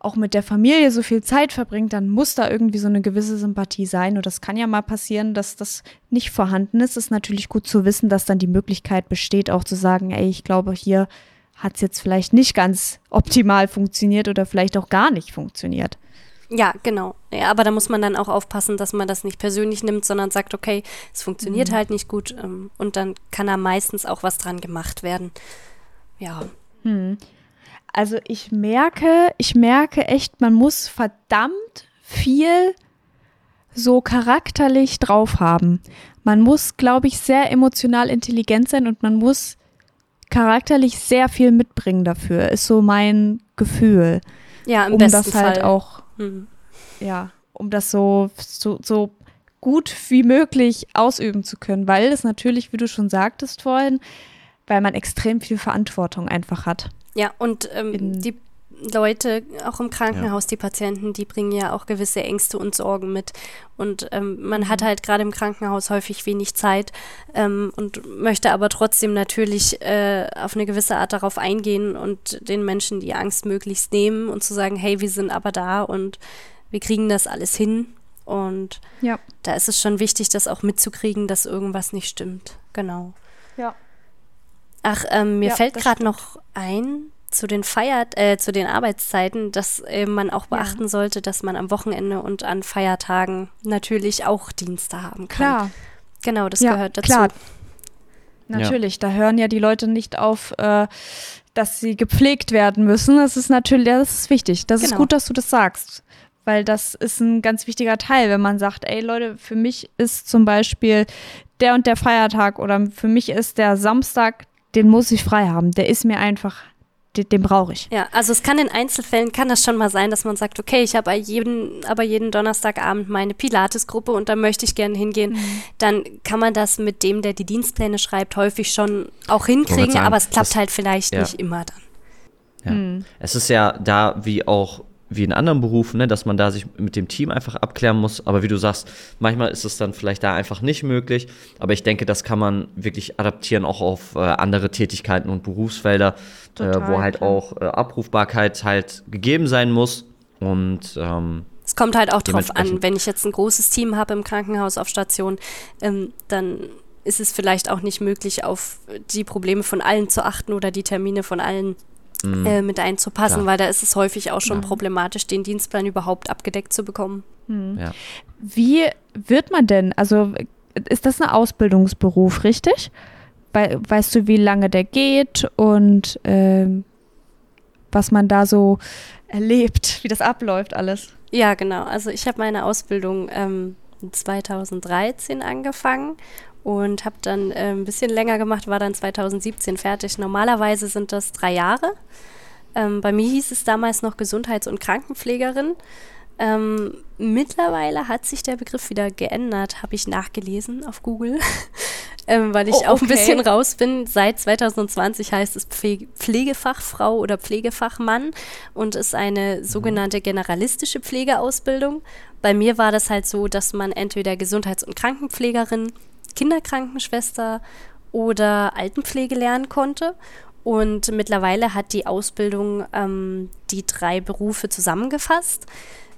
auch mit der Familie so viel Zeit verbringt, dann muss da irgendwie so eine gewisse Sympathie sein. Und das kann ja mal passieren, dass das nicht vorhanden ist. Es ist natürlich gut zu wissen, dass dann die Möglichkeit besteht, auch zu sagen, ey, ich glaube, hier hat es jetzt vielleicht nicht ganz optimal funktioniert oder vielleicht auch gar nicht funktioniert. Ja, genau. Ja, aber da muss man dann auch aufpassen, dass man das nicht persönlich nimmt, sondern sagt, okay, es funktioniert mhm. halt nicht gut ähm, und dann kann da meistens auch was dran gemacht werden. Ja. Mhm. Also ich merke, ich merke echt, man muss verdammt viel so charakterlich drauf haben. Man muss, glaube ich, sehr emotional intelligent sein und man muss charakterlich sehr viel mitbringen dafür, ist so mein Gefühl. Ja, im um besten das halt Fall. auch Mhm. Ja, um das so, so, so gut wie möglich ausüben zu können, weil es natürlich, wie du schon sagtest vorhin, weil man extrem viel Verantwortung einfach hat. Ja, und ähm, die Leute, auch im Krankenhaus, ja. die Patienten, die bringen ja auch gewisse Ängste und Sorgen mit. Und ähm, man hat mhm. halt gerade im Krankenhaus häufig wenig Zeit ähm, und möchte aber trotzdem natürlich äh, auf eine gewisse Art darauf eingehen und den Menschen die Angst möglichst nehmen und zu sagen, hey, wir sind aber da und wir kriegen das alles hin. Und ja. da ist es schon wichtig, das auch mitzukriegen, dass irgendwas nicht stimmt. Genau. Ja. Ach, ähm, mir ja, fällt gerade noch ein, zu den Feier äh, zu den Arbeitszeiten, dass äh, man auch beachten ja. sollte, dass man am Wochenende und an Feiertagen natürlich auch Dienste haben kann. Klar. Genau, das ja, gehört dazu. Klar. Natürlich, da hören ja die Leute nicht auf, äh, dass sie gepflegt werden müssen. Das ist natürlich, das ist wichtig. Das genau. ist gut, dass du das sagst. Weil das ist ein ganz wichtiger Teil, wenn man sagt, ey Leute, für mich ist zum Beispiel der und der Feiertag oder für mich ist der Samstag, den muss ich frei haben. Der ist mir einfach den, den brauche ich. Ja, also es kann in Einzelfällen, kann das schon mal sein, dass man sagt, okay, ich habe jeden, aber jeden Donnerstagabend meine Pilates-Gruppe und da möchte ich gerne hingehen. Mhm. Dann kann man das mit dem, der die Dienstpläne schreibt, häufig schon auch hinkriegen, sagen, aber es klappt halt vielleicht ja. nicht immer dann. Ja. Mhm. Es ist ja da wie auch wie in anderen Berufen, ne, dass man da sich mit dem Team einfach abklären muss. Aber wie du sagst, manchmal ist es dann vielleicht da einfach nicht möglich. Aber ich denke, das kann man wirklich adaptieren auch auf äh, andere Tätigkeiten und Berufsfelder, äh, wo halt klar. auch äh, Abrufbarkeit halt gegeben sein muss. Und ähm, es kommt halt auch drauf an, wenn ich jetzt ein großes Team habe im Krankenhaus auf Station, ähm, dann ist es vielleicht auch nicht möglich, auf die Probleme von allen zu achten oder die Termine von allen mhm. äh, mit einzupassen, Klar. weil da ist es häufig auch schon ja. problematisch, den Dienstplan überhaupt abgedeckt zu bekommen. Mhm. Ja. Wie wird man denn, also ist das ein Ausbildungsberuf, richtig? We weißt du, wie lange der geht und äh, was man da so erlebt, wie das abläuft alles? Ja, genau. Also ich habe meine Ausbildung ähm, 2013 angefangen und habe dann äh, ein bisschen länger gemacht, war dann 2017 fertig. Normalerweise sind das drei Jahre. Ähm, bei mir hieß es damals noch Gesundheits- und Krankenpflegerin. Ähm, mittlerweile hat sich der Begriff wieder geändert, habe ich nachgelesen auf Google, ähm, weil ich oh, okay. auch ein bisschen raus bin. Seit 2020 heißt es Pflege Pflegefachfrau oder Pflegefachmann und ist eine mhm. sogenannte generalistische Pflegeausbildung. Bei mir war das halt so, dass man entweder Gesundheits- und Krankenpflegerin Kinderkrankenschwester oder Altenpflege lernen konnte. Und mittlerweile hat die Ausbildung ähm, die drei Berufe zusammengefasst.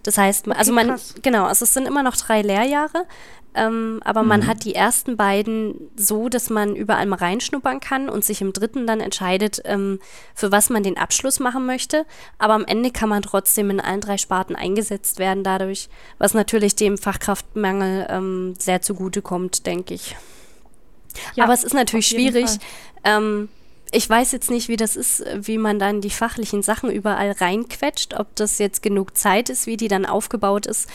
Das heißt, okay, also man, krass. genau, also es sind immer noch drei Lehrjahre, ähm, aber mhm. man hat die ersten beiden so, dass man überall mal reinschnuppern kann und sich im dritten dann entscheidet, ähm, für was man den Abschluss machen möchte. Aber am Ende kann man trotzdem in allen drei Sparten eingesetzt werden dadurch, was natürlich dem Fachkraftmangel ähm, sehr zugutekommt, denke ich. Ja, aber es ist natürlich schwierig. Ähm, ich weiß jetzt nicht, wie das ist, wie man dann die fachlichen Sachen überall reinquetscht, ob das jetzt genug Zeit ist, wie die dann aufgebaut ist.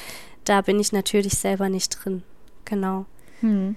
Da bin ich natürlich selber nicht drin. Genau. Hm.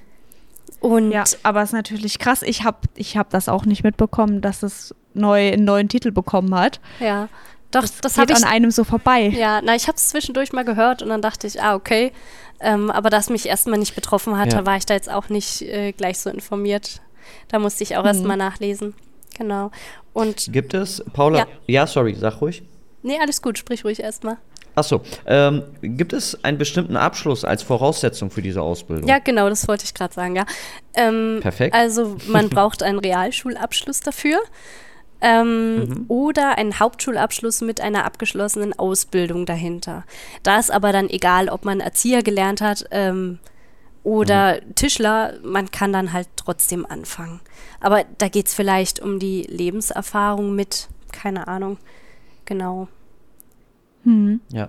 Und ja, aber es ist natürlich krass. Ich habe ich hab das auch nicht mitbekommen, dass es neu, einen neuen Titel bekommen hat. Ja. Doch, das, das geht ich, an einem so vorbei. Ja, na, ich habe es zwischendurch mal gehört und dann dachte ich, ah, okay. Ähm, aber das mich erstmal nicht betroffen hatte, ja. war ich da jetzt auch nicht äh, gleich so informiert. Da musste ich auch mhm. erstmal nachlesen. Genau. Und Gibt es, Paula, ja. ja, sorry, sag ruhig. Nee, alles gut, sprich ruhig erstmal. Achso, ähm, gibt es einen bestimmten Abschluss als Voraussetzung für diese Ausbildung? Ja, genau, das wollte ich gerade sagen, ja. Ähm, Perfekt. Also man braucht einen Realschulabschluss dafür ähm, mhm. oder einen Hauptschulabschluss mit einer abgeschlossenen Ausbildung dahinter. Da ist aber dann egal, ob man Erzieher gelernt hat ähm, oder mhm. Tischler, man kann dann halt trotzdem anfangen. Aber da geht es vielleicht um die Lebenserfahrung mit, keine Ahnung, genau. Hm. Ja.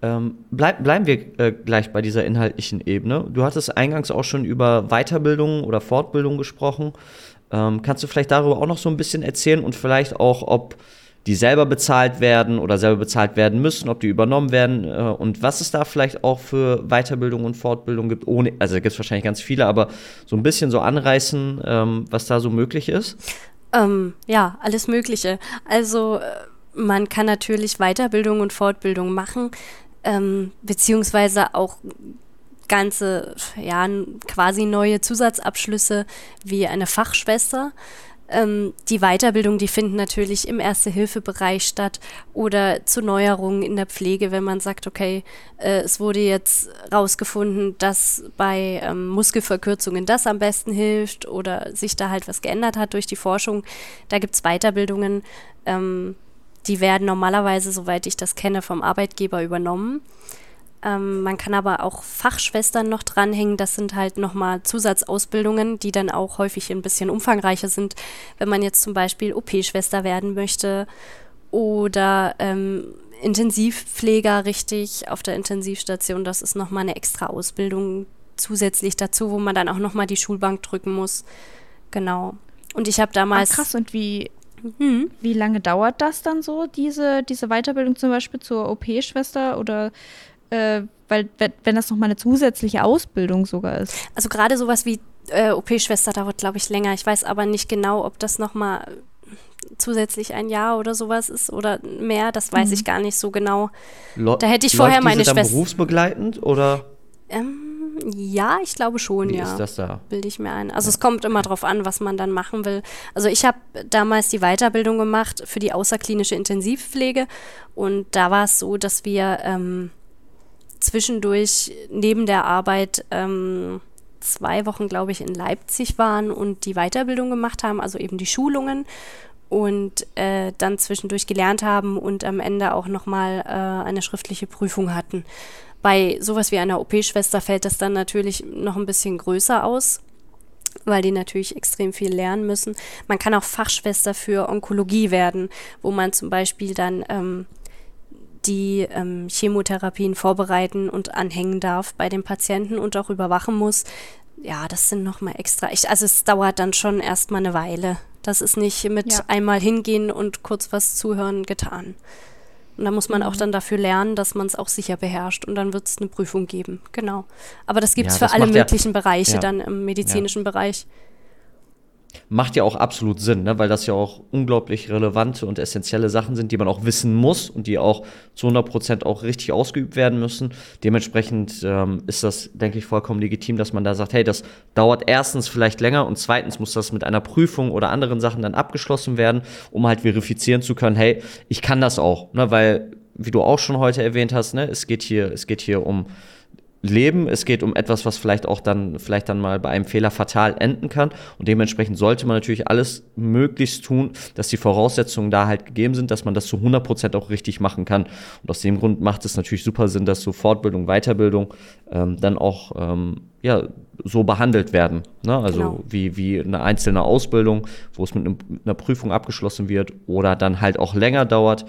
Ähm, bleib, bleiben wir äh, gleich bei dieser inhaltlichen Ebene. Du hattest eingangs auch schon über Weiterbildung oder Fortbildung gesprochen. Ähm, kannst du vielleicht darüber auch noch so ein bisschen erzählen und vielleicht auch, ob die selber bezahlt werden oder selber bezahlt werden müssen, ob die übernommen werden äh, und was es da vielleicht auch für Weiterbildung und Fortbildung gibt, ohne, also da gibt es wahrscheinlich ganz viele, aber so ein bisschen so anreißen, ähm, was da so möglich ist? Ähm, ja, alles Mögliche. Also äh, man kann natürlich Weiterbildung und Fortbildung machen, ähm, beziehungsweise auch ganze, ja, quasi neue Zusatzabschlüsse wie eine Fachschwester. Ähm, die Weiterbildung, die finden natürlich im Erste-Hilfe-Bereich statt oder zu Neuerungen in der Pflege, wenn man sagt, okay, äh, es wurde jetzt rausgefunden, dass bei ähm, Muskelverkürzungen das am besten hilft oder sich da halt was geändert hat durch die Forschung. Da gibt es Weiterbildungen. Ähm, die werden normalerweise, soweit ich das kenne, vom Arbeitgeber übernommen. Ähm, man kann aber auch Fachschwestern noch dranhängen. Das sind halt nochmal Zusatzausbildungen, die dann auch häufig ein bisschen umfangreicher sind, wenn man jetzt zum Beispiel OP-Schwester werden möchte oder ähm, Intensivpfleger richtig auf der Intensivstation. Das ist nochmal eine extra Ausbildung zusätzlich dazu, wo man dann auch nochmal die Schulbank drücken muss. Genau. Und ich habe damals. Ach, krass, und wie, hm. Wie lange dauert das dann so, diese, diese Weiterbildung zum Beispiel zur OP-Schwester oder äh, weil wenn das nochmal eine zusätzliche Ausbildung sogar ist? Also gerade sowas wie äh, OP-Schwester dauert, glaube ich, länger. Ich weiß aber nicht genau, ob das nochmal zusätzlich ein Jahr oder sowas ist oder mehr. Das weiß mhm. ich gar nicht so genau. Lo da hätte ich vorher meine Schwester. berufsbegleitend oder? Ähm, ja, ich glaube schon, Wie ja. ist das da? Bilde ich mir ein. Also ja. es kommt immer darauf an, was man dann machen will. Also ich habe damals die Weiterbildung gemacht für die außerklinische Intensivpflege und da war es so, dass wir ähm, zwischendurch neben der Arbeit ähm, zwei Wochen, glaube ich, in Leipzig waren und die Weiterbildung gemacht haben, also eben die Schulungen und äh, dann zwischendurch gelernt haben und am Ende auch nochmal äh, eine schriftliche Prüfung hatten. Bei sowas wie einer OP-Schwester fällt das dann natürlich noch ein bisschen größer aus, weil die natürlich extrem viel lernen müssen. Man kann auch Fachschwester für Onkologie werden, wo man zum Beispiel dann ähm, die ähm, Chemotherapien vorbereiten und anhängen darf bei den Patienten und auch überwachen muss. Ja, das sind nochmal extra. Ich, also es dauert dann schon erstmal eine Weile. Das ist nicht mit ja. einmal hingehen und kurz was zuhören getan. Und da muss man mhm. auch dann dafür lernen, dass man es auch sicher beherrscht. Und dann wird es eine Prüfung geben. Genau. Aber das gibt es ja, für alle möglichen ja, Bereiche dann im medizinischen Bereich. Macht ja auch absolut Sinn, ne? weil das ja auch unglaublich relevante und essentielle Sachen sind, die man auch wissen muss und die auch zu 100 Prozent auch richtig ausgeübt werden müssen. Dementsprechend ähm, ist das, denke ich, vollkommen legitim, dass man da sagt, hey, das dauert erstens vielleicht länger und zweitens muss das mit einer Prüfung oder anderen Sachen dann abgeschlossen werden, um halt verifizieren zu können, hey, ich kann das auch, ne? weil, wie du auch schon heute erwähnt hast, ne? es geht hier, es geht hier um Leben. Es geht um etwas, was vielleicht auch dann, vielleicht dann mal bei einem Fehler fatal enden kann. Und dementsprechend sollte man natürlich alles möglichst tun, dass die Voraussetzungen da halt gegeben sind, dass man das zu 100 Prozent auch richtig machen kann. Und aus dem Grund macht es natürlich super Sinn, dass so Fortbildung, Weiterbildung ähm, dann auch ähm, ja, so behandelt werden. Ne? Also genau. wie, wie eine einzelne Ausbildung, wo es mit, einem, mit einer Prüfung abgeschlossen wird oder dann halt auch länger dauert,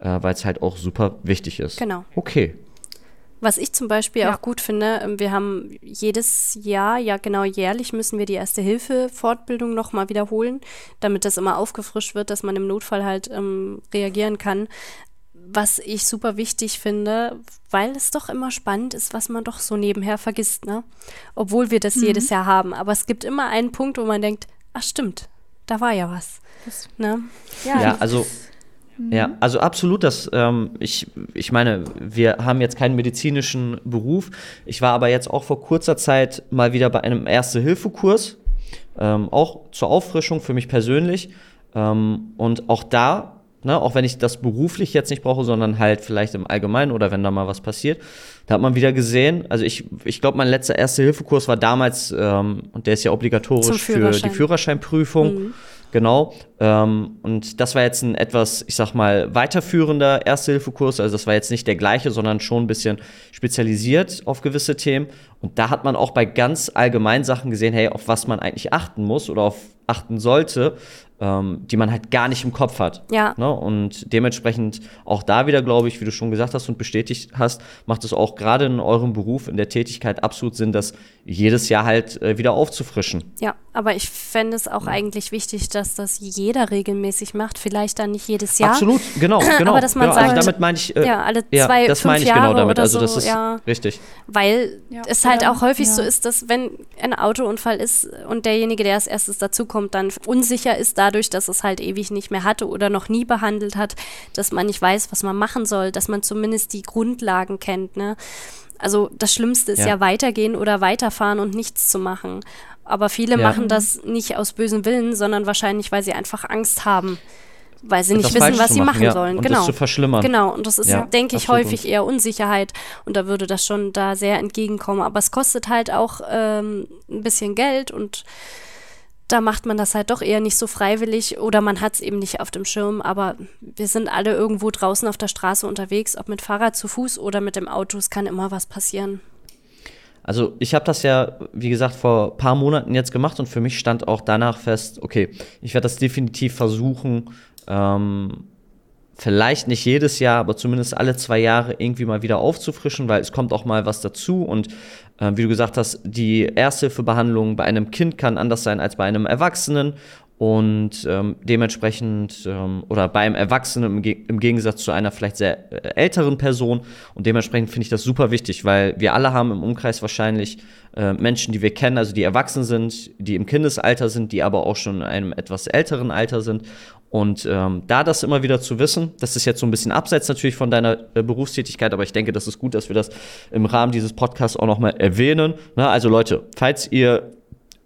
äh, weil es halt auch super wichtig ist. Genau. Okay, was ich zum Beispiel ja. auch gut finde, ähm, wir haben jedes Jahr, ja genau jährlich, müssen wir die Erste-Hilfe-Fortbildung nochmal wiederholen, damit das immer aufgefrischt wird, dass man im Notfall halt ähm, reagieren kann. Was ich super wichtig finde, weil es doch immer spannend ist, was man doch so nebenher vergisst, ne? Obwohl wir das mhm. jedes Jahr haben. Aber es gibt immer einen Punkt, wo man denkt, ach stimmt, da war ja was. Ne? Ja, ja also ja, mhm. also absolut, das, ähm, ich, ich meine, wir haben jetzt keinen medizinischen Beruf. Ich war aber jetzt auch vor kurzer Zeit mal wieder bei einem Erste-Hilfe-Kurs, ähm, auch zur Auffrischung für mich persönlich. Ähm, und auch da, ne, auch wenn ich das beruflich jetzt nicht brauche, sondern halt vielleicht im Allgemeinen oder wenn da mal was passiert, da hat man wieder gesehen, also ich, ich glaube, mein letzter Erste-Hilfe-Kurs war damals, ähm, und der ist ja obligatorisch für die Führerscheinprüfung. Mhm. Genau. Ähm, und das war jetzt ein etwas, ich sag mal, weiterführender Erste-Hilfe-Kurs. Also das war jetzt nicht der gleiche, sondern schon ein bisschen spezialisiert auf gewisse Themen. Und da hat man auch bei ganz allgemeinen Sachen gesehen, hey, auf was man eigentlich achten muss oder auf achten sollte, ähm, die man halt gar nicht im Kopf hat. Ja. Ne? Und dementsprechend auch da wieder, glaube ich, wie du schon gesagt hast und bestätigt hast, macht es auch gerade in eurem Beruf, in der Tätigkeit absolut Sinn, das jedes Jahr halt äh, wieder aufzufrischen. Ja, aber ich fände es auch ja. eigentlich wichtig, dass das jeder regelmäßig macht. Vielleicht dann nicht jedes Jahr. Absolut, genau, genau. aber dass man ja, sagt, also damit meine ich, äh, ja, alle zwei, ja, das fünf meine ich genau Jahre genau damit. Also so, das ist ja. richtig. Weil es halt auch häufig so ist, dass wenn ein Autounfall ist und derjenige, der als erstes dazukommt, dann unsicher ist dadurch, dass es halt ewig nicht mehr hatte oder noch nie behandelt hat, dass man nicht weiß, was man machen soll, dass man zumindest die Grundlagen kennt. Ne? Also das Schlimmste ist ja. ja weitergehen oder weiterfahren und nichts zu machen. Aber viele ja. machen das nicht aus bösem Willen, sondern wahrscheinlich, weil sie einfach Angst haben weil sie nicht wissen, was sie machen, machen ja. sollen. Und genau. Das zu verschlimmern. Genau, und das ist, ja, denke ich, häufig eher Unsicherheit und da würde das schon da sehr entgegenkommen. Aber es kostet halt auch ähm, ein bisschen Geld und da macht man das halt doch eher nicht so freiwillig oder man hat es eben nicht auf dem Schirm. Aber wir sind alle irgendwo draußen auf der Straße unterwegs, ob mit Fahrrad zu Fuß oder mit dem Auto. Es kann immer was passieren. Also ich habe das ja, wie gesagt, vor ein paar Monaten jetzt gemacht und für mich stand auch danach fest, okay, ich werde das definitiv versuchen, ähm, vielleicht nicht jedes Jahr, aber zumindest alle zwei Jahre irgendwie mal wieder aufzufrischen, weil es kommt auch mal was dazu und äh, wie du gesagt hast, die Ersthilfebehandlung bei einem Kind kann anders sein als bei einem Erwachsenen. Und ähm, dementsprechend ähm, oder beim Erwachsenen im, Ge im, Gegensatz zu einer vielleicht sehr äh, älteren Person. Und dementsprechend finde ich das super wichtig, weil wir alle haben im Umkreis wahrscheinlich äh, Menschen, die wir kennen, also die erwachsen sind, die im Kindesalter sind, die aber auch schon in einem etwas älteren Alter sind und ähm, da das immer wieder zu wissen, das ist jetzt so ein bisschen abseits natürlich von deiner äh, Berufstätigkeit, aber ich denke, das ist gut, dass wir das im Rahmen dieses Podcasts auch nochmal erwähnen. Na, also Leute, falls ihr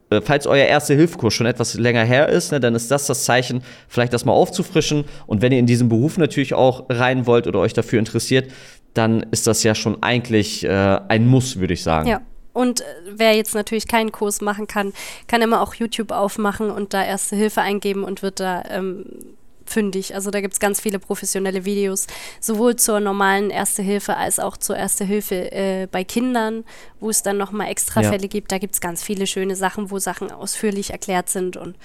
äh, falls euer erster Hilfekurs schon etwas länger her ist, ne, dann ist das das Zeichen, vielleicht das mal aufzufrischen. Und wenn ihr in diesen Beruf natürlich auch rein wollt oder euch dafür interessiert, dann ist das ja schon eigentlich äh, ein Muss, würde ich sagen. Ja. Und äh, wer jetzt natürlich keinen Kurs machen kann, kann immer auch YouTube aufmachen und da erste Hilfe eingeben und wird da ähm, fündig. Also da gibt es ganz viele professionelle Videos, sowohl zur normalen Erste Hilfe als auch zur Erste Hilfe äh, bei Kindern, wo es dann nochmal extra ja. Fälle gibt. Da gibt es ganz viele schöne Sachen, wo Sachen ausführlich erklärt sind. Und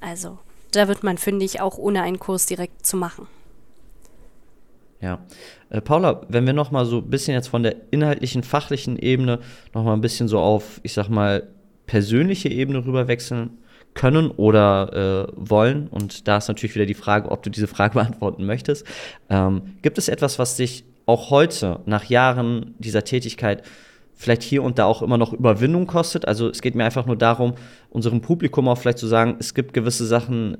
also da wird man fündig, auch ohne einen Kurs direkt zu machen. Ja. Äh, Paula, wenn wir noch mal so ein bisschen jetzt von der inhaltlichen, fachlichen Ebene noch mal ein bisschen so auf, ich sag mal, persönliche Ebene rüber wechseln können oder äh, wollen, und da ist natürlich wieder die Frage, ob du diese Frage beantworten möchtest, ähm, gibt es etwas, was dich auch heute, nach Jahren dieser Tätigkeit, vielleicht hier und da auch immer noch Überwindung kostet. Also es geht mir einfach nur darum, unserem Publikum auch vielleicht zu sagen, es gibt gewisse Sachen,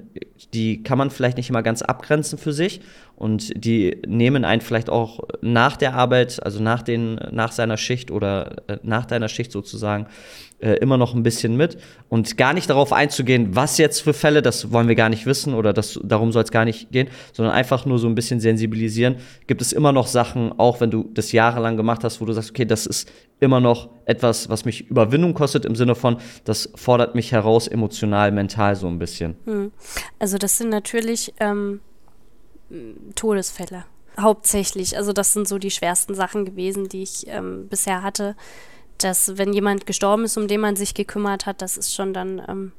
die kann man vielleicht nicht immer ganz abgrenzen für sich und die nehmen einen vielleicht auch nach der Arbeit, also nach, den, nach seiner Schicht oder äh, nach deiner Schicht sozusagen, äh, immer noch ein bisschen mit und gar nicht darauf einzugehen, was jetzt für Fälle, das wollen wir gar nicht wissen oder das, darum soll es gar nicht gehen, sondern einfach nur so ein bisschen sensibilisieren. Gibt es immer noch Sachen, auch wenn du das jahrelang gemacht hast, wo du sagst, okay, das ist immer noch etwas, was mich Überwindung kostet im Sinne von, das fordert mich heraus emotional, mental so ein bisschen. Hm. Also das sind natürlich ähm, Todesfälle. Hauptsächlich. Also das sind so die schwersten Sachen gewesen, die ich ähm, bisher hatte. Dass wenn jemand gestorben ist, um den man sich gekümmert hat, das ist schon dann ähm,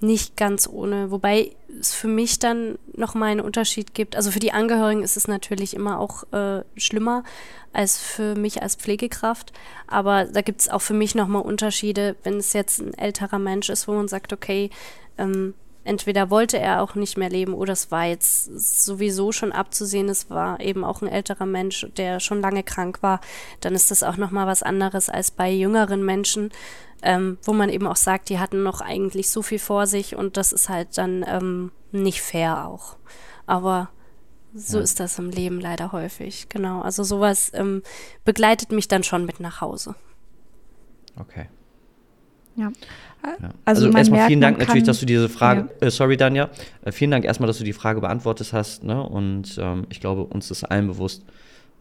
nicht ganz ohne. Wobei es für mich dann nochmal einen Unterschied gibt. Also für die Angehörigen ist es natürlich immer auch äh, schlimmer als für mich als Pflegekraft. Aber da gibt es auch für mich nochmal Unterschiede, wenn es jetzt ein älterer Mensch ist, wo man sagt, okay, ähm, entweder wollte er auch nicht mehr leben oder es war jetzt sowieso schon abzusehen, es war eben auch ein älterer Mensch, der schon lange krank war, dann ist das auch nochmal was anderes als bei jüngeren Menschen, ähm, wo man eben auch sagt, die hatten noch eigentlich so viel vor sich und das ist halt dann ähm, nicht fair auch. Aber so ja. ist das im Leben leider häufig. Genau. Also sowas ähm, begleitet mich dann schon mit nach Hause. Okay. Ja. Ja. Also, also erstmal vielen Dank natürlich, dass du diese Frage, ja. äh, sorry Danja, äh, vielen Dank erstmal, dass du die Frage beantwortet hast. Ne? Und ähm, ich glaube, uns ist allen bewusst,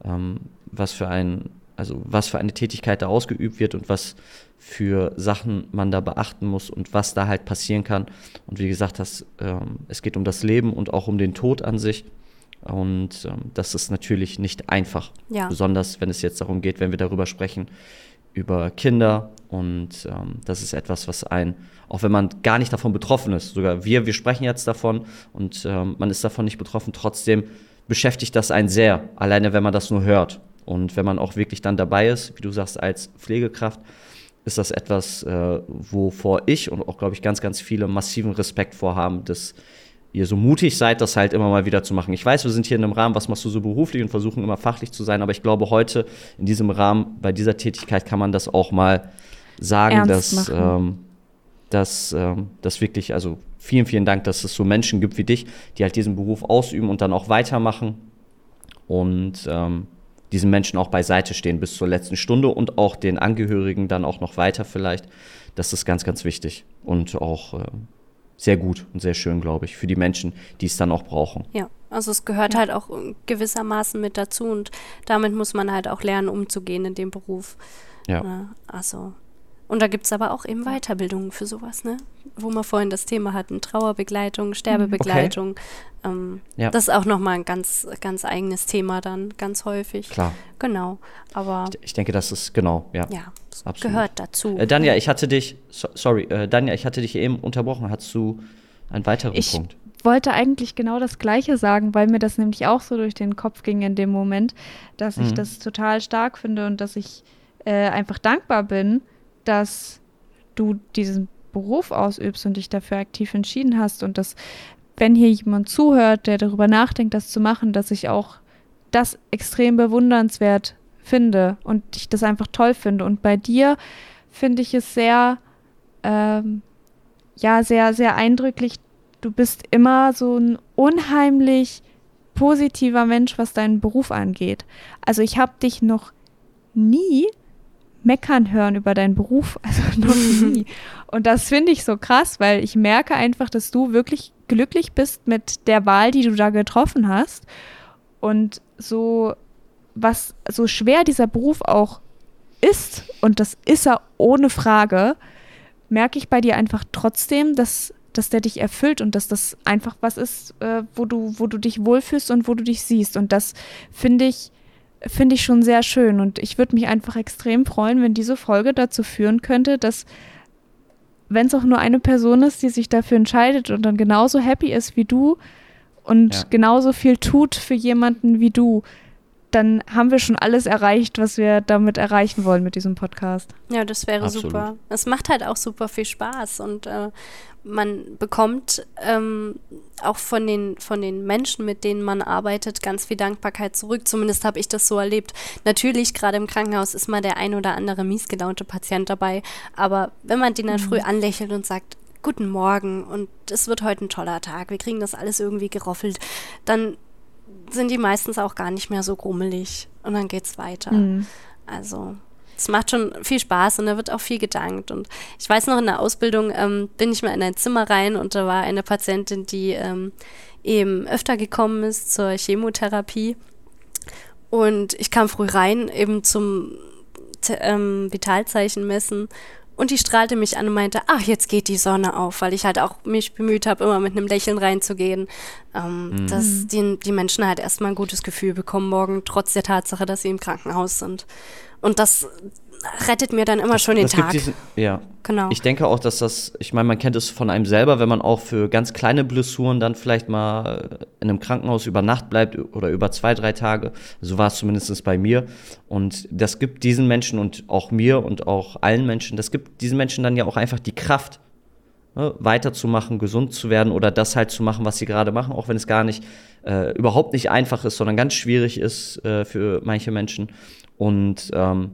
ähm, was für ein, also was für eine Tätigkeit da ausgeübt wird und was für Sachen man da beachten muss und was da halt passieren kann. Und wie gesagt hast, ähm, es geht um das Leben und auch um den Tod an sich. Und ähm, das ist natürlich nicht einfach. Ja. Besonders wenn es jetzt darum geht, wenn wir darüber sprechen, über Kinder und ähm, das ist etwas, was ein, auch wenn man gar nicht davon betroffen ist, sogar wir, wir sprechen jetzt davon und ähm, man ist davon nicht betroffen, trotzdem beschäftigt das einen sehr, alleine wenn man das nur hört. Und wenn man auch wirklich dann dabei ist, wie du sagst, als Pflegekraft, ist das etwas, äh, wovor ich und auch, glaube ich, ganz, ganz viele massiven Respekt vorhaben, dass ihr so mutig seid, das halt immer mal wieder zu machen. Ich weiß, wir sind hier in einem Rahmen, was machst du so beruflich und versuchen immer fachlich zu sein, aber ich glaube, heute in diesem Rahmen, bei dieser Tätigkeit kann man das auch mal sagen, Ernst dass, ähm, dass ähm, das wirklich, also vielen, vielen Dank, dass es so Menschen gibt wie dich, die halt diesen Beruf ausüben und dann auch weitermachen und ähm, diesen Menschen auch beiseite stehen bis zur letzten Stunde und auch den Angehörigen dann auch noch weiter vielleicht. Das ist ganz, ganz wichtig und auch äh, sehr gut und sehr schön, glaube ich, für die Menschen, die es dann auch brauchen. Ja, also es gehört ja. halt auch gewissermaßen mit dazu und damit muss man halt auch lernen, umzugehen in dem Beruf. Ja. Ne? Also und da gibt es aber auch eben Weiterbildungen für sowas, ne? Wo wir vorhin das Thema hatten, Trauerbegleitung, Sterbebegleitung. Okay. Ähm, ja. Das ist auch nochmal ein ganz, ganz eigenes Thema dann, ganz häufig. Klar. Genau. Aber ich, ich denke, das ist genau, ja. Ja, absolut. gehört dazu. Äh, Danja, ich hatte dich, so, sorry, äh, Danja, ich hatte dich eben unterbrochen. Hattest du einen weiteren ich Punkt? Ich wollte eigentlich genau das Gleiche sagen, weil mir das nämlich auch so durch den Kopf ging in dem Moment, dass mhm. ich das total stark finde und dass ich äh, einfach dankbar bin, dass du diesen Beruf ausübst und dich dafür aktiv entschieden hast und dass, wenn hier jemand zuhört, der darüber nachdenkt, das zu machen, dass ich auch das extrem bewundernswert finde und ich das einfach toll finde. Und bei dir finde ich es sehr, ähm, ja, sehr, sehr eindrücklich. Du bist immer so ein unheimlich positiver Mensch, was deinen Beruf angeht. Also ich habe dich noch nie meckern hören über deinen Beruf, also noch nie. Und das finde ich so krass, weil ich merke einfach, dass du wirklich glücklich bist mit der Wahl, die du da getroffen hast. Und so, was so schwer dieser Beruf auch ist, und das ist er ohne Frage, merke ich bei dir einfach trotzdem, dass, dass der dich erfüllt und dass das einfach was ist, äh, wo, du, wo du dich wohlfühlst und wo du dich siehst. Und das finde ich finde ich schon sehr schön. Und ich würde mich einfach extrem freuen, wenn diese Folge dazu führen könnte, dass, wenn es auch nur eine Person ist, die sich dafür entscheidet und dann genauso happy ist wie du und ja. genauso viel tut für jemanden wie du, dann haben wir schon alles erreicht, was wir damit erreichen wollen mit diesem Podcast. Ja, das wäre Absolut. super. Es macht halt auch super viel Spaß und äh, man bekommt ähm, auch von den, von den Menschen, mit denen man arbeitet, ganz viel Dankbarkeit zurück. Zumindest habe ich das so erlebt. Natürlich, gerade im Krankenhaus ist mal der ein oder andere miesgelaunte Patient dabei. Aber wenn man den dann mhm. früh anlächelt und sagt, Guten Morgen und es wird heute ein toller Tag, wir kriegen das alles irgendwie geroffelt, dann sind die meistens auch gar nicht mehr so grummelig und dann geht's weiter. Mhm. Also es macht schon viel Spaß und da wird auch viel gedankt. Und ich weiß noch, in der Ausbildung ähm, bin ich mal in ein Zimmer rein und da war eine Patientin, die ähm, eben öfter gekommen ist zur Chemotherapie. Und ich kam früh rein, eben zum ähm, Vitalzeichen messen. Und die strahlte mich an und meinte, ach, jetzt geht die Sonne auf, weil ich halt auch mich bemüht habe, immer mit einem Lächeln reinzugehen, ähm, mhm. dass die, die Menschen halt erstmal ein gutes Gefühl bekommen morgen, trotz der Tatsache, dass sie im Krankenhaus sind. Und das rettet mir dann immer das, schon den Tag. Diesen, ja, genau. Ich denke auch, dass das, ich meine, man kennt es von einem selber, wenn man auch für ganz kleine Blessuren dann vielleicht mal in einem Krankenhaus über Nacht bleibt oder über zwei, drei Tage. So war es zumindest bei mir. Und das gibt diesen Menschen und auch mir und auch allen Menschen, das gibt diesen Menschen dann ja auch einfach die Kraft, ne, weiterzumachen, gesund zu werden oder das halt zu machen, was sie gerade machen, auch wenn es gar nicht, äh, überhaupt nicht einfach ist, sondern ganz schwierig ist äh, für manche Menschen. Und ähm,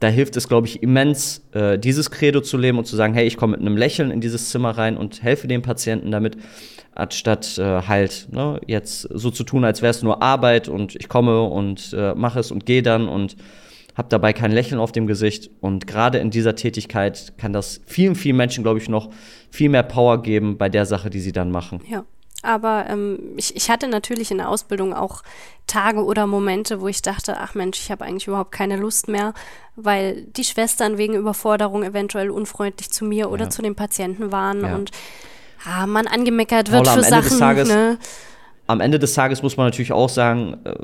da hilft es, glaube ich, immens, äh, dieses Credo zu leben und zu sagen, hey, ich komme mit einem Lächeln in dieses Zimmer rein und helfe dem Patienten damit, anstatt äh, halt ne, jetzt so zu tun, als wäre es nur Arbeit und ich komme und äh, mache es und gehe dann und habe dabei kein Lächeln auf dem Gesicht. Und gerade in dieser Tätigkeit kann das vielen, vielen Menschen, glaube ich, noch viel mehr Power geben bei der Sache, die sie dann machen. Ja. Aber ähm, ich, ich hatte natürlich in der Ausbildung auch Tage oder Momente, wo ich dachte, ach Mensch, ich habe eigentlich überhaupt keine Lust mehr, weil die Schwestern wegen Überforderung eventuell unfreundlich zu mir oder zu den Patienten waren ja. und ah, man angemeckert wird Paula, für Sachen. Tages, ne? Am Ende des Tages muss man natürlich auch sagen, äh,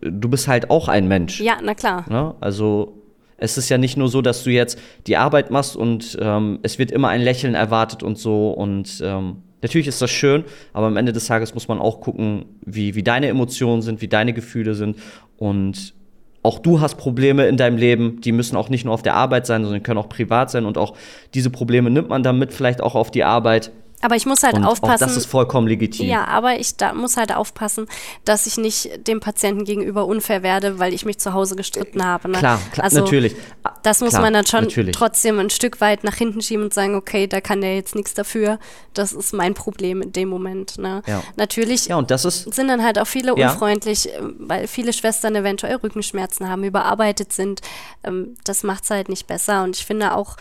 du bist halt auch ein Mensch. Ja, na klar. Ne? Also es ist ja nicht nur so, dass du jetzt die Arbeit machst und ähm, es wird immer ein Lächeln erwartet und so und ähm, Natürlich ist das schön, aber am Ende des Tages muss man auch gucken, wie, wie deine Emotionen sind, wie deine Gefühle sind. Und auch du hast Probleme in deinem Leben, die müssen auch nicht nur auf der Arbeit sein, sondern können auch privat sein. Und auch diese Probleme nimmt man dann mit vielleicht auch auf die Arbeit. Aber ich muss halt und aufpassen. Auch das ist vollkommen legitim. Ja, aber ich da, muss halt aufpassen, dass ich nicht dem Patienten gegenüber unfair werde, weil ich mich zu Hause gestritten habe. Ne? Klar, klar also, natürlich. Das muss klar, man dann schon natürlich. trotzdem ein Stück weit nach hinten schieben und sagen, okay, da kann der jetzt nichts dafür. Das ist mein Problem in dem Moment. Ne? Ja. Natürlich ja, und das ist, sind dann halt auch viele ja. unfreundlich, weil viele Schwestern eventuell Rückenschmerzen haben, überarbeitet sind. Ähm, das macht es halt nicht besser. Und ich finde auch,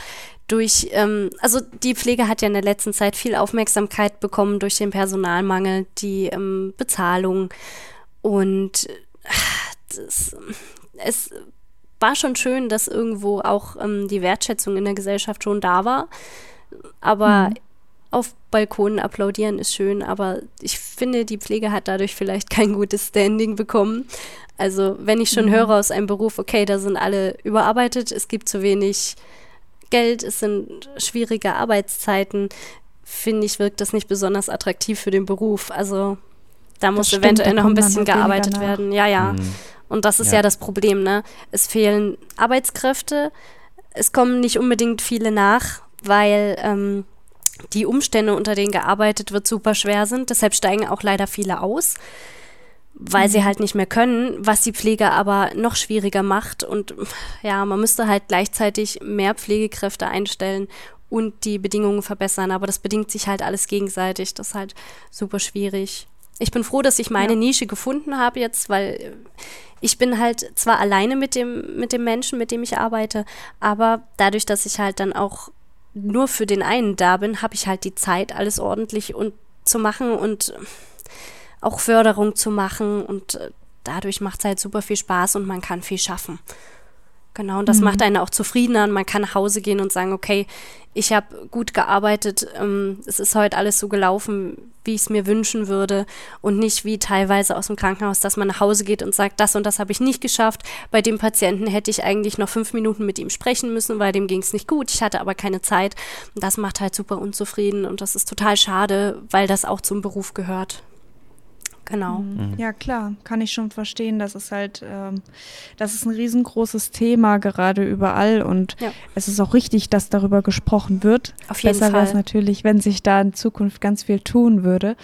durch, ähm, also die Pflege hat ja in der letzten Zeit viel Aufmerksamkeit bekommen durch den Personalmangel, die ähm, Bezahlung und das, es war schon schön, dass irgendwo auch ähm, die Wertschätzung in der Gesellschaft schon da war, aber mhm. auf Balkonen applaudieren ist schön, aber ich finde, die Pflege hat dadurch vielleicht kein gutes Standing bekommen. Also wenn ich schon mhm. höre aus einem Beruf, okay, da sind alle überarbeitet, es gibt zu wenig Geld, es sind schwierige Arbeitszeiten, finde ich, wirkt das nicht besonders attraktiv für den Beruf. Also da muss stimmt, eventuell noch ein bisschen gearbeitet werden. Ja, ja. Mhm. Und das ist ja. ja das Problem, ne? Es fehlen Arbeitskräfte, es kommen nicht unbedingt viele nach, weil ähm, die Umstände, unter denen gearbeitet wird, super schwer sind. Deshalb steigen auch leider viele aus weil mhm. sie halt nicht mehr können, was die Pflege aber noch schwieriger macht. Und ja, man müsste halt gleichzeitig mehr Pflegekräfte einstellen und die Bedingungen verbessern. Aber das bedingt sich halt alles gegenseitig. Das ist halt super schwierig. Ich bin froh, dass ich meine ja. Nische gefunden habe jetzt, weil ich bin halt zwar alleine mit dem, mit dem Menschen, mit dem ich arbeite, aber dadurch, dass ich halt dann auch nur für den einen da bin, habe ich halt die Zeit, alles ordentlich und zu machen und auch Förderung zu machen und äh, dadurch macht es halt super viel Spaß und man kann viel schaffen. Genau, und das mhm. macht einen auch zufriedener und man kann nach Hause gehen und sagen, okay, ich habe gut gearbeitet, ähm, es ist heute alles so gelaufen, wie ich es mir wünschen würde und nicht wie teilweise aus dem Krankenhaus, dass man nach Hause geht und sagt, das und das habe ich nicht geschafft. Bei dem Patienten hätte ich eigentlich noch fünf Minuten mit ihm sprechen müssen, weil dem ging es nicht gut. Ich hatte aber keine Zeit. Und das macht halt super unzufrieden und das ist total schade, weil das auch zum Beruf gehört. Genau. Mhm. Ja, klar, kann ich schon verstehen. Das ist halt, ähm, das ist ein riesengroßes Thema gerade überall und ja. es ist auch richtig, dass darüber gesprochen wird. Auf jeden Besser wäre es natürlich, wenn sich da in Zukunft ganz viel tun würde,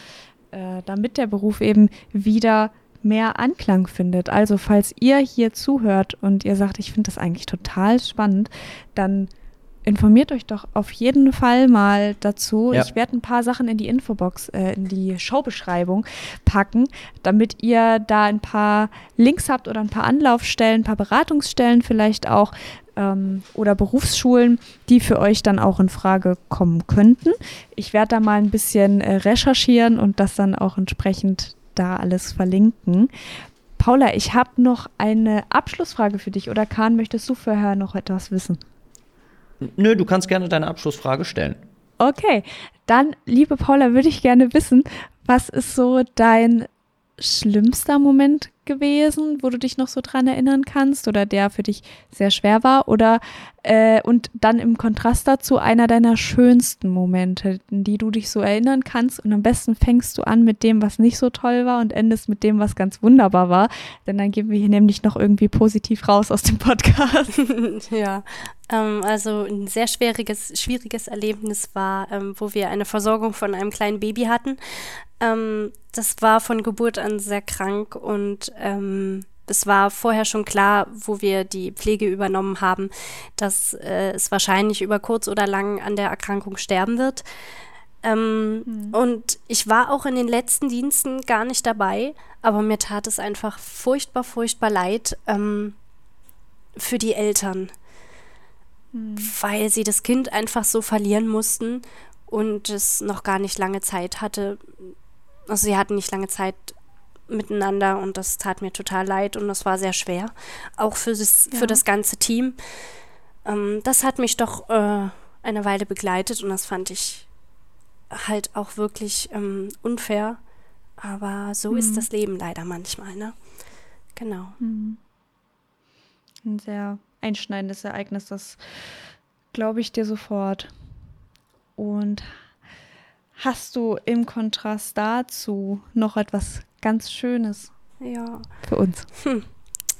äh, damit der Beruf eben wieder mehr Anklang findet. Also falls ihr hier zuhört und ihr sagt, ich finde das eigentlich total spannend, dann informiert euch doch auf jeden Fall mal dazu. Ja. Ich werde ein paar Sachen in die Infobox, äh, in die Showbeschreibung packen, damit ihr da ein paar Links habt oder ein paar Anlaufstellen, ein paar Beratungsstellen vielleicht auch ähm, oder Berufsschulen, die für euch dann auch in Frage kommen könnten. Ich werde da mal ein bisschen äh, recherchieren und das dann auch entsprechend da alles verlinken. Paula, ich habe noch eine Abschlussfrage für dich. Oder Kahn, möchtest du vorher noch etwas wissen? Nö, du kannst gerne deine Abschlussfrage stellen. Okay, dann, liebe Paula, würde ich gerne wissen, was ist so dein schlimmster Moment gewesen, wo du dich noch so dran erinnern kannst oder der für dich sehr schwer war? Oder äh, und dann im Kontrast dazu einer deiner schönsten Momente, an die du dich so erinnern kannst. Und am besten fängst du an mit dem, was nicht so toll war und endest mit dem, was ganz wunderbar war. Denn dann gehen wir hier nämlich noch irgendwie positiv raus aus dem Podcast. ja, ähm, also ein sehr schwieriges, schwieriges Erlebnis war, ähm, wo wir eine Versorgung von einem kleinen Baby hatten. Ähm, das war von Geburt an sehr krank und ähm, es war vorher schon klar, wo wir die Pflege übernommen haben, dass äh, es wahrscheinlich über kurz oder lang an der Erkrankung sterben wird. Ähm, mhm. Und ich war auch in den letzten Diensten gar nicht dabei, aber mir tat es einfach furchtbar, furchtbar leid ähm, für die Eltern, mhm. weil sie das Kind einfach so verlieren mussten und es noch gar nicht lange Zeit hatte, also sie hatten nicht lange Zeit miteinander und das tat mir total leid und das war sehr schwer, auch für das, ja. für das ganze Team. Ähm, das hat mich doch äh, eine Weile begleitet und das fand ich halt auch wirklich ähm, unfair. Aber so mhm. ist das Leben leider manchmal, ne? Genau. Mhm. Ein sehr einschneidendes Ereignis, das glaube ich dir sofort. Und Hast du im Kontrast dazu noch etwas ganz Schönes ja. für uns? Hm.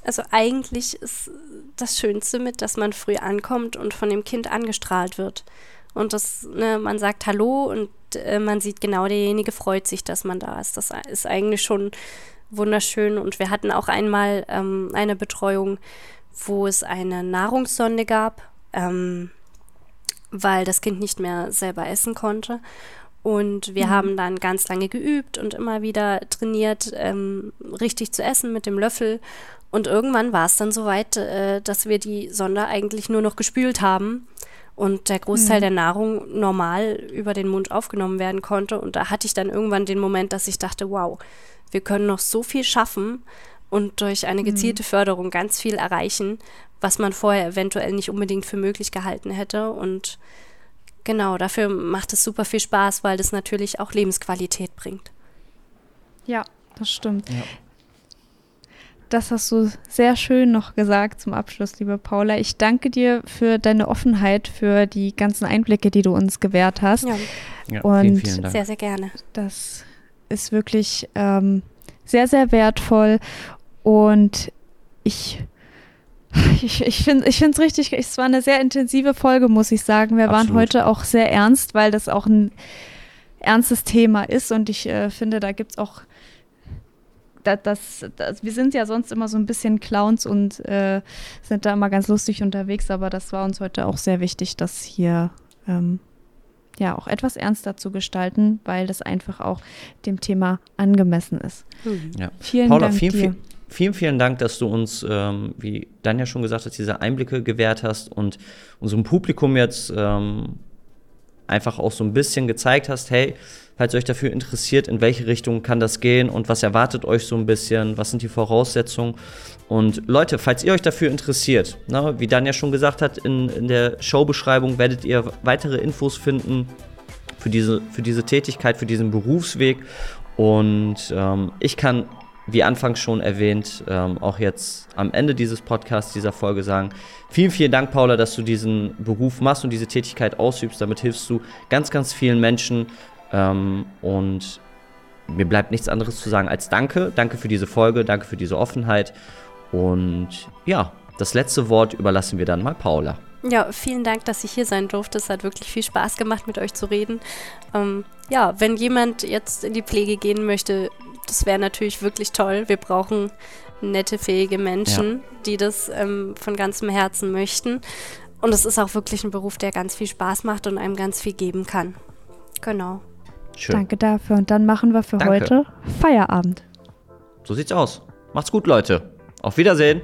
Also eigentlich ist das Schönste mit, dass man früh ankommt und von dem Kind angestrahlt wird. Und das, ne, man sagt Hallo und äh, man sieht genau, derjenige freut sich, dass man da ist. Das ist eigentlich schon wunderschön. Und wir hatten auch einmal ähm, eine Betreuung, wo es eine Nahrungssonde gab, ähm, weil das Kind nicht mehr selber essen konnte. Und wir mhm. haben dann ganz lange geübt und immer wieder trainiert, ähm, richtig zu essen mit dem Löffel. Und irgendwann war es dann soweit, äh, dass wir die Sonde eigentlich nur noch gespült haben und der Großteil mhm. der Nahrung normal über den Mund aufgenommen werden konnte. Und da hatte ich dann irgendwann den Moment, dass ich dachte, wow, wir können noch so viel schaffen und durch eine mhm. gezielte mhm. Förderung ganz viel erreichen, was man vorher eventuell nicht unbedingt für möglich gehalten hätte. Und Genau, dafür macht es super viel Spaß, weil das natürlich auch Lebensqualität bringt. Ja, das stimmt. Ja. Das hast du sehr schön noch gesagt zum Abschluss, liebe Paula. Ich danke dir für deine Offenheit, für die ganzen Einblicke, die du uns gewährt hast. Ja, ja Und vielen, vielen Dank. sehr, sehr gerne. Das ist wirklich ähm, sehr, sehr wertvoll. Und ich ich, ich finde es richtig, es war eine sehr intensive Folge, muss ich sagen. Wir Absolut. waren heute auch sehr ernst, weil das auch ein ernstes Thema ist und ich äh, finde, da gibt es auch das, das, das, wir sind ja sonst immer so ein bisschen Clowns und äh, sind da immer ganz lustig unterwegs, aber das war uns heute auch sehr wichtig, das hier ähm, ja auch etwas ernster zu gestalten, weil das einfach auch dem Thema angemessen ist. Mhm. Ja. Vielen Paula, Dank vielen, dir. Vielen, vielen, vielen Dank, dass du uns, ähm, wie Dan ja schon gesagt hat, diese Einblicke gewährt hast und unserem Publikum jetzt ähm, einfach auch so ein bisschen gezeigt hast, hey, falls euch dafür interessiert, in welche Richtung kann das gehen und was erwartet euch so ein bisschen, was sind die Voraussetzungen. Und Leute, falls ihr euch dafür interessiert, ne, wie Dan ja schon gesagt hat, in, in der Showbeschreibung werdet ihr weitere Infos finden für diese, für diese Tätigkeit, für diesen Berufsweg. Und ähm, ich kann wie anfangs schon erwähnt, ähm, auch jetzt am Ende dieses Podcasts, dieser Folge sagen, vielen, vielen Dank, Paula, dass du diesen Beruf machst und diese Tätigkeit ausübst. Damit hilfst du ganz, ganz vielen Menschen. Ähm, und mir bleibt nichts anderes zu sagen als Danke. Danke für diese Folge, danke für diese Offenheit. Und ja, das letzte Wort überlassen wir dann mal Paula. Ja, vielen Dank, dass ich hier sein durfte. Es hat wirklich viel Spaß gemacht, mit euch zu reden. Ähm, ja, wenn jemand jetzt in die Pflege gehen möchte, das wäre natürlich wirklich toll. Wir brauchen nette, fähige Menschen, ja. die das ähm, von ganzem Herzen möchten. Und es ist auch wirklich ein Beruf, der ganz viel Spaß macht und einem ganz viel geben kann. Genau. Schön. Danke dafür. Und dann machen wir für Danke. heute Feierabend. So sieht's aus. Macht's gut, Leute. Auf Wiedersehen.